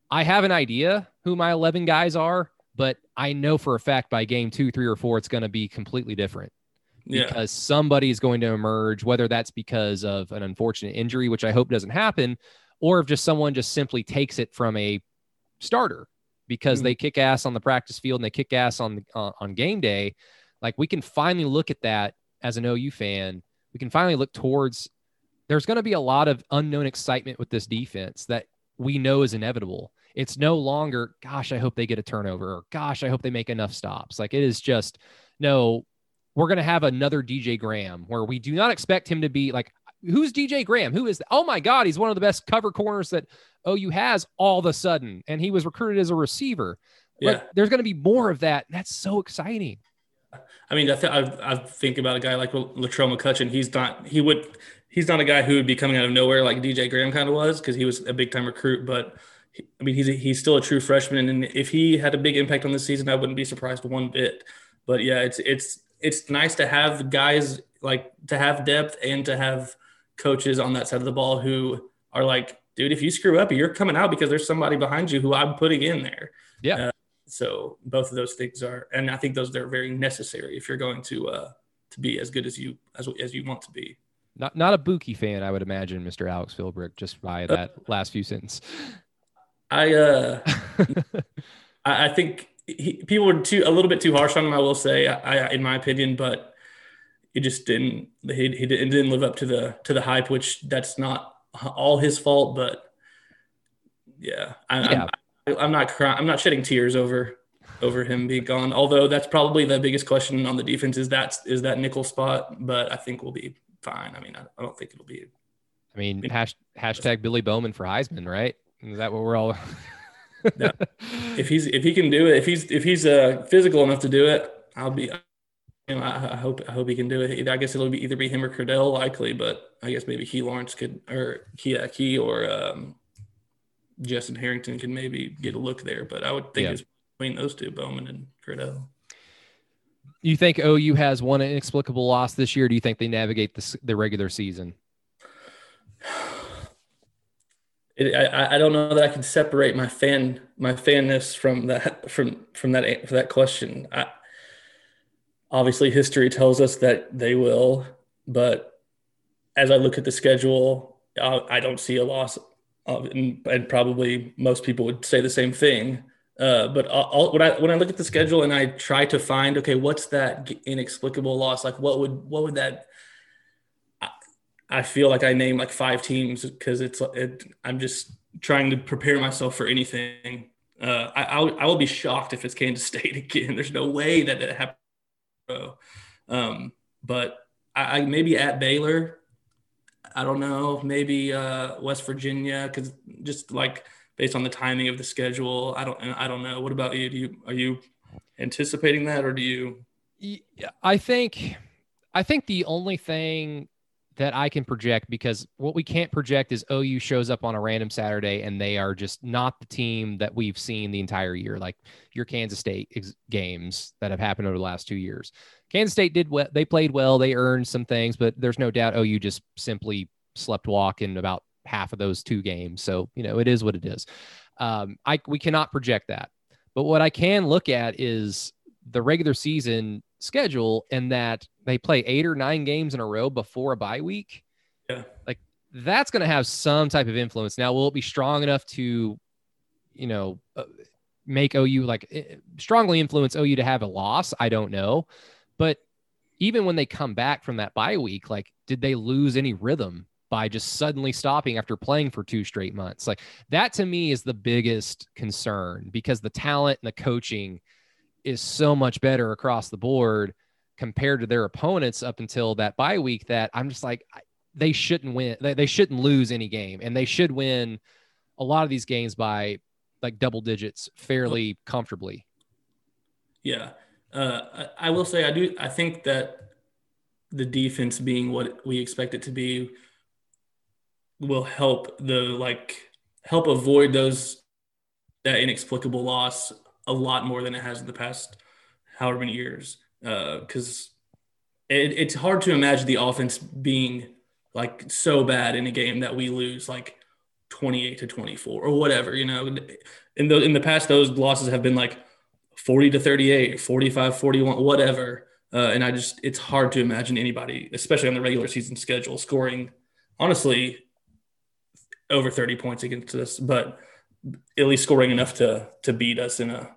I have an idea who my 11 guys are, but I know for a fact by game two, three, or four, it's going to be completely different Yeah. because somebody is going to emerge, whether that's because of an unfortunate injury, which I hope doesn't happen, or if just someone just simply takes it from a starter because Mhm. they kick ass on the practice field and they kick ass on the uh, on game day. Like we can finally look at that as an OU fan. We can finally look towards. There's going to be a lot of unknown excitement with this defense that we know is inevitable. It's no longer, gosh, I hope they get a turnover, or gosh, I hope they make enough stops. Like it is just, no, we're going to have another DJ Graham where we do not expect him to be like, who's DJ Graham? Who is, oh my God, he's one of the best cover corners that OU has all of a sudden. And he was recruited as a receiver. Yeah. Like, there's going to be more of that. That's so exciting. I mean, I, th- I, I think about a guy like Latrell McCutchin. He's not, he would, he's not a guy who would be coming out of nowhere like DJ Graham kind of was because he was a big time recruit. But he, I mean, he's a, he's still a true freshman, and if he had a big impact on the season, I wouldn't be surprised one bit. But yeah, it's it's it's nice to have guys like to have depth and to have coaches on that side of the ball who are like, dude, if you screw up, you're coming out because there's somebody behind you who I'm putting in there. Yeah. Uh, so both of those things are, and I think those they're very necessary if you're going to uh, to be as good as you as as you want to be. Not not a Bookie fan, I would imagine, Mr. Alex Philbrick, just by that last few sentences. I uh, I, I think he, people were too a little bit too harsh on him. I will say, I, I in my opinion, but he just didn't he, he didn't, didn't live up to the to the hype, which that's not all his fault, but yeah, I, Yeah. I'm, I'm not crying. I'm not shedding tears over over him being gone. Although that's probably the biggest question on the defense is that is that nickel spot, but I think we'll be fine. I mean, I, I don't think it'll be. I mean, hash, hashtag Billy Bowman for Heisman, right? Is that what we're all? Yeah. If he's if he can do it, if he's if he's uh physical enough to do it, I'll be. I, I hope I hope he can do it. I guess it'll be either be him or Cordell likely, but I guess maybe Key Lawrence could or Key uh, Key or um, Justin Harrington can maybe get a look there. But I would think Yeah. it's between those two, Bowman and Cordell. you think OU has one inexplicable loss this year? Or do you think they navigate the, the regular season? It, I, I don't know that I can separate my fan my fanness from that from from that for that question. I, obviously, history tells us that they will, but as I look at the schedule, I, I don't see a loss, of, and, probably most people would say the same thing. Uh, but I'll, when I when I look at the schedule and I try to find, okay, what's that inexplicable loss? Like, what would what would that I feel like I name like five teams because it's it, I'm just trying to prepare myself for anything. Uh, I I'll, I will be shocked if it's Kansas State again. There's no way that it happened. Um, but I, I maybe at Baylor. I don't know. Maybe uh, West Virginia because just like based on the timing of the schedule, I don't I don't know. What about you? Do you are you anticipating that or do you? I think, I think the only thing that I can project because what we can't project is OU shows up on a random Saturday and they are just not the team that we've seen the entire year, like your Kansas State ex- games that have happened over the last two years. Kansas State did well; they played well, they earned some things, but there's no doubt OU just simply slept walk in about half of those two games. So you know it is what it is. Um, I we cannot project that, but what I can look at is the regular season schedule and that they play eight or nine games in a row before a bye week. Yeah. Like that's going to have some type of influence. Now, will it be strong enough to, you know, uh, make OU like eh, strongly influence OU to have a loss? I don't know. But even when they come back from that bye week, like, did they lose any rhythm by just suddenly stopping after playing for two straight months? Like, that to me is the biggest concern because the talent and the coaching is so much better across the board compared to their opponents up until that bye week that I'm just like they shouldn't win they, they shouldn't lose any game and they should win a lot of these games by like double digits fairly comfortably. Yeah, uh, I, I will say I do. I think that the defense being what we expect it to be will help the like help avoid those that inexplicable loss a lot more than it has in the past however many years. Because it, it's hard to imagine the offense being like so bad in a game that we lose like 28 to 24 or whatever. You know, in the in the past those losses have been like 40 to 38, 45, 41, whatever. Uh, and I just, it's hard to imagine anybody, especially on the regular season schedule, scoring honestly over 30 points against us, but at least scoring enough to to beat us in a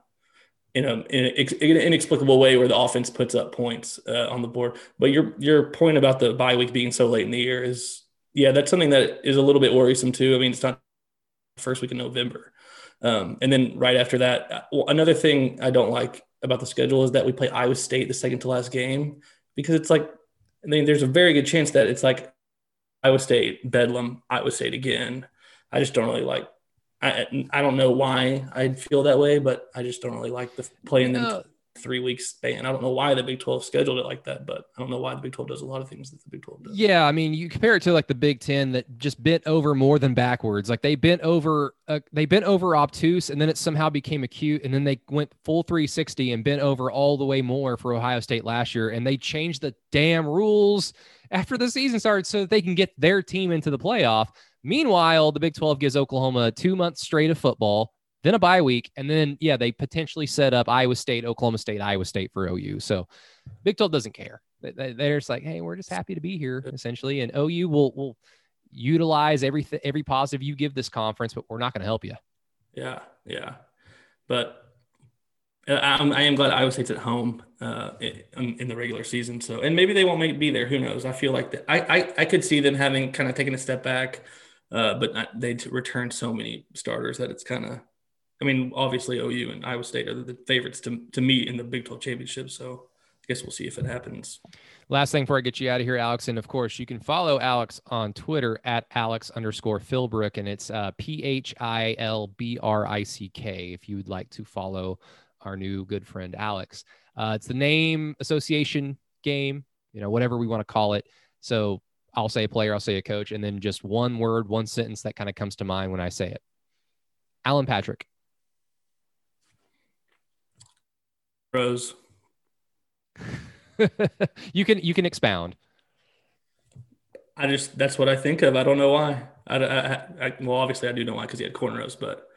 in a in an inexplicable way where the offense puts up points uh, on the board. But your your point about the bye week being so late in the year is yeah, that's something that is a little bit worrisome too. I mean, it's not first week in November, um, and then right after that, uh, another thing I don't like about the schedule is that we play Iowa State the second to last game because it's like I mean, there's a very good chance that it's like Iowa State, Bedlam, Iowa State again. I just don't really like I I don't know why I'd feel that way, but I just don't really like the playing them three weeks span. I don't know why the Big 12 scheduled it like that, but I don't know why the Big 12 does a lot of things that the Big 12 does. Yeah, I mean, you compare it to like the Big 10 that just bent over more than backwards. Like they bent over uh, they bent over obtuse and then it somehow became acute and then they went full 360 and bent over all the way more for Ohio State last year and they changed the damn rules after the season started so that they can get their team into the playoff. Meanwhile, the Big 12 gives Oklahoma two months straight of football, then a bye week, and then yeah, they potentially set up Iowa State, Oklahoma State, Iowa State for OU. So Big 12 doesn't care. They're just like, hey, we're just happy to be here, essentially, and OU will will utilize everything every positive you give this conference, but we're not going to help you. Yeah, yeah, but I'm, I am glad Iowa State's at home uh, in, in, the regular season. So, and maybe they won't make be there. Who knows? I feel like that. I, I I could see them having kind of taken a step back, uh, but they returned so many starters that it's kind of. I mean, obviously OU and Iowa State are the favorites to to meet in the Big 12 championship. So, I guess we'll see if it happens. Last thing before I get you out of here, Alex, and of course you can follow Alex on Twitter at Alex underscore Philbrick, and it's uh, P H I L B R I C K if you would like to follow our new good friend Alex. Uh, it's the name association game, you know, whatever we want to call it. So I'll say a player, I'll say a coach, and then just one word, one sentence that kind of comes to mind when I say it. Allen Patrick. Rose. you can you can expound. I just that's what I think of. I don't know why. I, I, I well, obviously I do know why because he had cornrows, but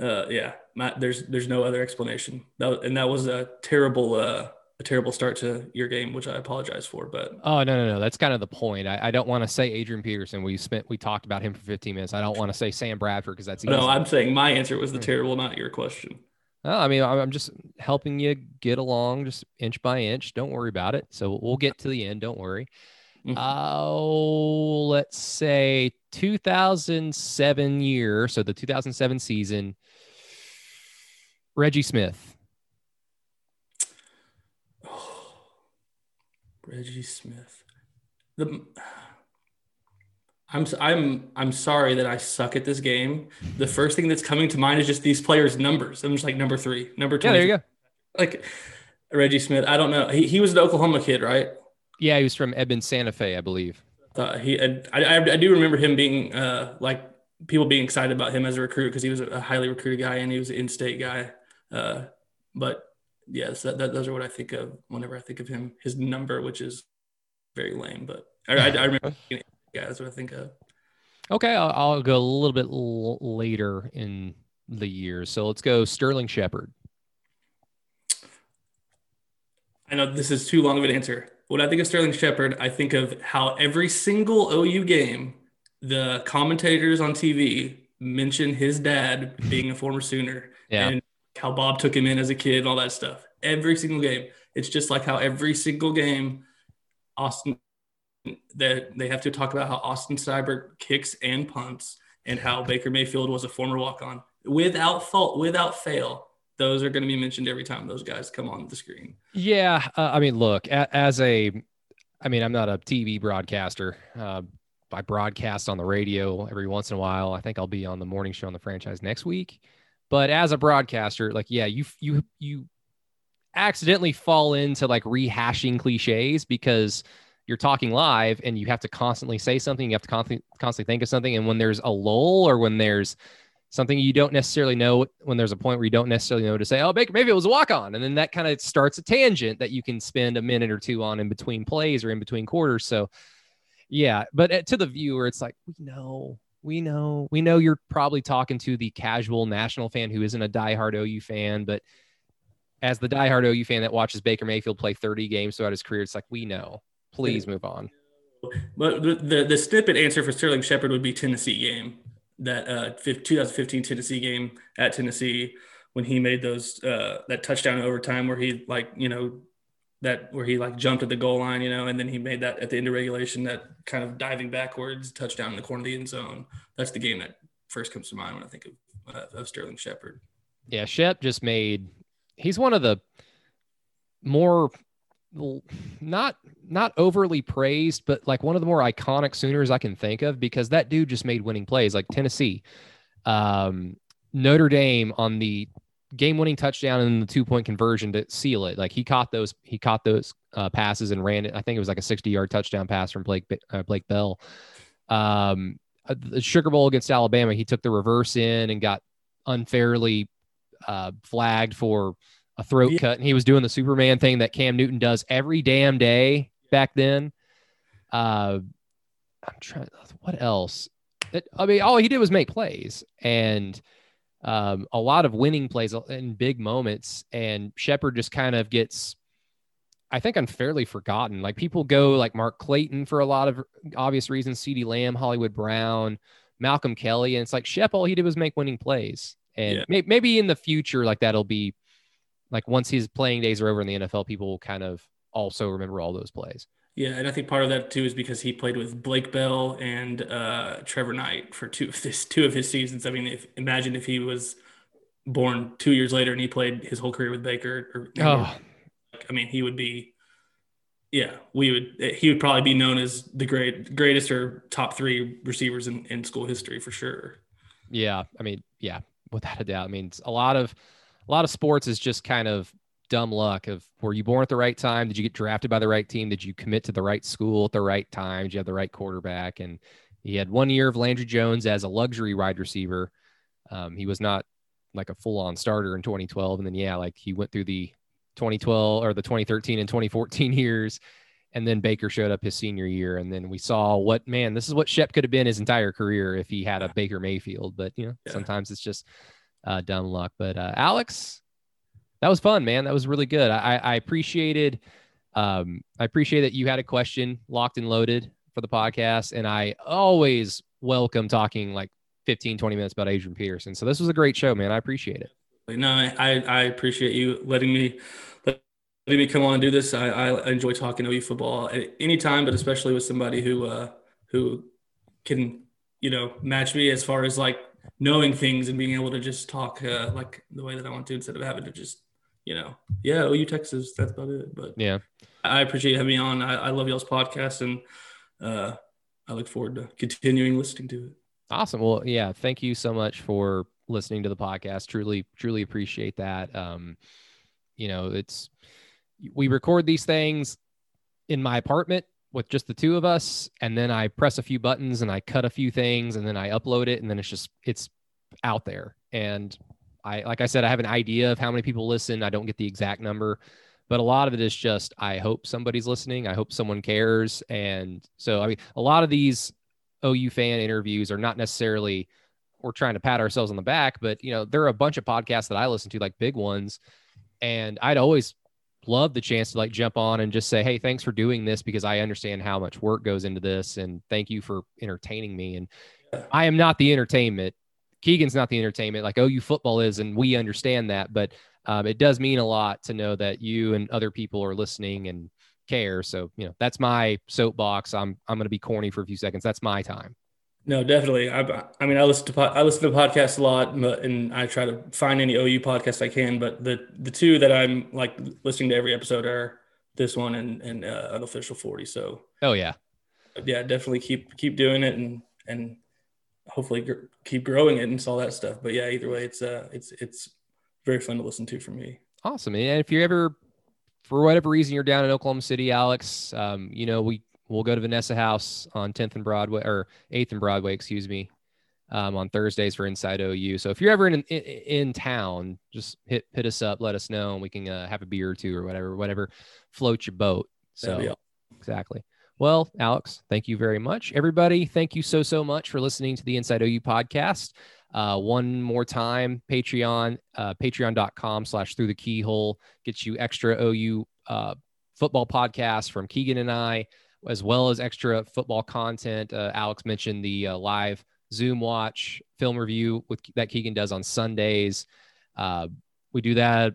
uh, yeah, my, there's there's no other explanation. That, and that was a terrible uh, a terrible start to your game, which I apologize for. But oh no no no, that's kind of the point. I, I don't want to say Adrian Peterson. We spent we talked about him for 15 minutes. I don't want to say Sam Bradford because that's easy. no. I'm saying my answer was the hmm. terrible, not your question. Well, I mean, I'm just helping you get along, just inch by inch. Don't worry about it. So we'll get to the end. Don't worry. Mm-hmm. Oh, let's say 2007 year. So the 2007 season. Reggie Smith. Reggie Smith. The I'm I'm I'm sorry that I suck at this game. The first thing that's coming to mind is just these players' numbers. I'm just like number three, number two. Yeah, there you go. Like Reggie Smith. I don't know. He, he was an Oklahoma kid, right? Yeah, he was from Edmond Santa Fe, I believe. Uh, he I, I, I do remember him being uh like people being excited about him as a recruit because he was a highly recruited guy and he was an in-state guy. Uh, but yes, that, that, those are what I think of whenever I think of him. His number, which is very lame, but I, I, I remember. yeah, that's what I think of. Okay, I'll, I'll go a little bit l- later in the year. So let's go Sterling Shepard. I know this is too long of an answer. When I think of Sterling Shepard, I think of how every single OU game, the commentators on TV mention his dad being a former Sooner. Yeah. And how Bob took him in as a kid and all that stuff. Every single game. It's just like how every single game, Austin, that they have to talk about how Austin Seibert kicks and punts and how Baker Mayfield was a former walk on without fault, without fail. Those are going to be mentioned every time those guys come on the screen. Yeah. Uh, I mean, look, as a, I mean, I'm not a TV broadcaster. Uh, I broadcast on the radio every once in a while. I think I'll be on the morning show on the franchise next week. But as a broadcaster, like, yeah, you you you accidentally fall into like rehashing cliches because you're talking live and you have to constantly say something. You have to constantly constantly think of something. And when there's a lull or when there's something you don't necessarily know, when there's a point where you don't necessarily know to say, oh, Baker, maybe it was a walk on. And then that kind of starts a tangent that you can spend a minute or two on in between plays or in between quarters. So, yeah. But uh, to the viewer, it's like, we know we know we know you're probably talking to the casual national fan who isn't a diehard OU fan, but as the diehard OU fan that watches Baker Mayfield play 30 games throughout his career, it's like we know. Please move on. But the, the, snippet answer for Sterling Shepard would be Tennessee game that uh 2015 Tennessee game at Tennessee when he made those uh that touchdown overtime where he like you know that where he like jumped at the goal line you know and then he made that at the end of regulation that kind of diving backwards touchdown in the corner of the end zone that's the game that first comes to mind when I think of uh, of Sterling Shepard. Yeah, Shep just made. He's one of the more not not overly praised, but like one of the more iconic Sooners I can think of because that dude just made winning plays like Tennessee, um, Notre Dame on the game-winning touchdown and the two-point conversion to seal it. Like he caught those he caught those uh, passes and ran it. I think it was like a 60-yard touchdown pass from Blake uh, Blake Bell. Um, uh, the Sugar Bowl against Alabama, he took the reverse in and got unfairly uh, flagged for a throat yeah. cut, and he was doing the Superman thing that Cam Newton does every damn day back then. Uh, I'm trying. What else? It, I mean, all he did was make plays and um, a lot of winning plays in big moments. And Shepard just kind of gets, I think, unfairly forgotten. Like people go like Mark Clayton for a lot of obvious reasons, CeeDee Lamb, Hollywood Brown, Malcolm Kelly, and it's like Shep. All he did was make winning plays. And yeah. may, maybe in the future, like that'll be like once his playing days are over in the NFL, people will kind of also remember all those plays. Yeah, and I think part of that too is because he played with Blake Bell and uh, Trevor Knight for two of his two of his seasons. I mean, if imagine if he was born two years later and he played his whole career with Baker. Or, oh. I mean, he would be. Yeah, we would. He would probably be known as the great greatest or top three receivers in, in school history for sure. Yeah, I mean, yeah, without a doubt. I mean, a lot of a lot of sports is just kind of dumb luck of were you born at the right time? Did you get drafted by the right team? Did you commit to the right school at the right time? Did you have the right quarterback? And he had one year of Landry Jones as a luxury wide receiver. Um, he was not like a full on starter in 2012. And then, yeah, like he went through the 2012 or the 2013 and 2014 years. And then Baker showed up his senior year. And then we saw what, man, this is what Shep could have been his entire career if he had a Baker Mayfield. But, you know, yeah. sometimes it's just uh, dumb luck. But uh, Alex, that was fun, man. That was really good. I, I appreciated, um, I appreciate that you had a question locked and loaded for the podcast. And I always welcome talking like 15, 20 minutes about Adrian Peterson. So this was a great show, man. I appreciate it. No, I, I appreciate you letting me letting me come on and do this. I, I enjoy talking OU football at any time, but especially with somebody who uh, who can you know match me as far as like knowing things and being able to just talk uh, like the way that I want to instead of having to just, you know, yeah, OU Texas, that's about it. But yeah, I appreciate having me on. I, I love y'all's podcast and uh, I look forward to continuing listening to it. Awesome. Well, yeah, thank you so much for listening to the podcast. Truly, truly appreciate that. Um, you know, it's we record these things in my apartment with just the two of us and then I press a few buttons and I cut a few things and then I upload it and then it's just it's out there. And I like I said I have an idea of how many people listen. I don't get the exact number, but a lot of it is just I hope somebody's listening. I hope someone cares. And so I mean a lot of these OU fan interviews are not necessarily we're trying to pat ourselves on the back, but you know, there are a bunch of podcasts that I listen to, like big ones. And I'd always love the chance to like jump on and just say, Hey, thanks for doing this because I understand how much work goes into this. And thank you for entertaining me. And I am not the entertainment. Keegan's not the entertainment like OU football is. And we understand that. But um, it does mean a lot to know that you and other people are listening and care. So, you know, that's my soapbox. I'm, I'm going to be corny for a few seconds. That's my time. No, definitely. I, I mean, I listen to I listen to podcasts a lot, and I try to find any OU podcast I can. But the the two that I'm like listening to every episode are this one and and uh, unofficial forty. So oh yeah, yeah, definitely keep keep doing it and and hopefully gr- keep growing it and all that stuff. But yeah, either way, it's uh it's it's very fun to listen to for me. Awesome, and if you're ever for whatever reason you're down in Oklahoma City, Alex, um, you know we we'll go to Vanessa House on 10th and Broadway or 8th and Broadway, excuse me, um, on Thursdays for Inside OU. So if you're ever in, in, in town, just hit hit us up, let us know, and we can uh, have a beer or two or whatever, whatever float your boat. So exactly. Well, Alex, thank you very much. Everybody, thank you so so much for listening to the Inside OU podcast. Uh, one more time, Patreon, uh, patreon.com slash through the keyhole gets you extra OU uh, football podcasts from Keegan and I, as well as extra football content. Uh, Alex mentioned the uh, live Zoom watch film review with that Keegan does on Sundays. Uh, we do that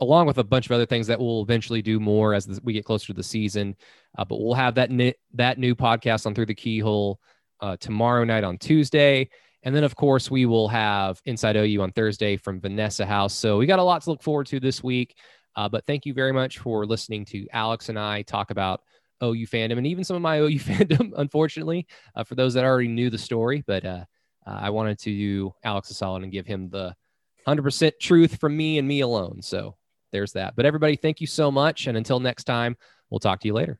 along with a bunch of other things that we'll eventually do more as we get closer to the season. Uh, but we'll have that ni- that new podcast on Through the Keyhole uh, tomorrow night on Tuesday. And then, of course, we will have Inside OU on Thursday from Vanessa House. So we got a lot to look forward to this week. Uh, but thank you very much for listening to Alex and I talk about OU fandom and even some of my OU fandom, unfortunately, uh, for those that already knew the story. But uh, uh, I wanted to do Alex a solid and give him the 100% truth from me and me alone. So there's that. But everybody, thank you so much. And until next time, we'll talk to you later.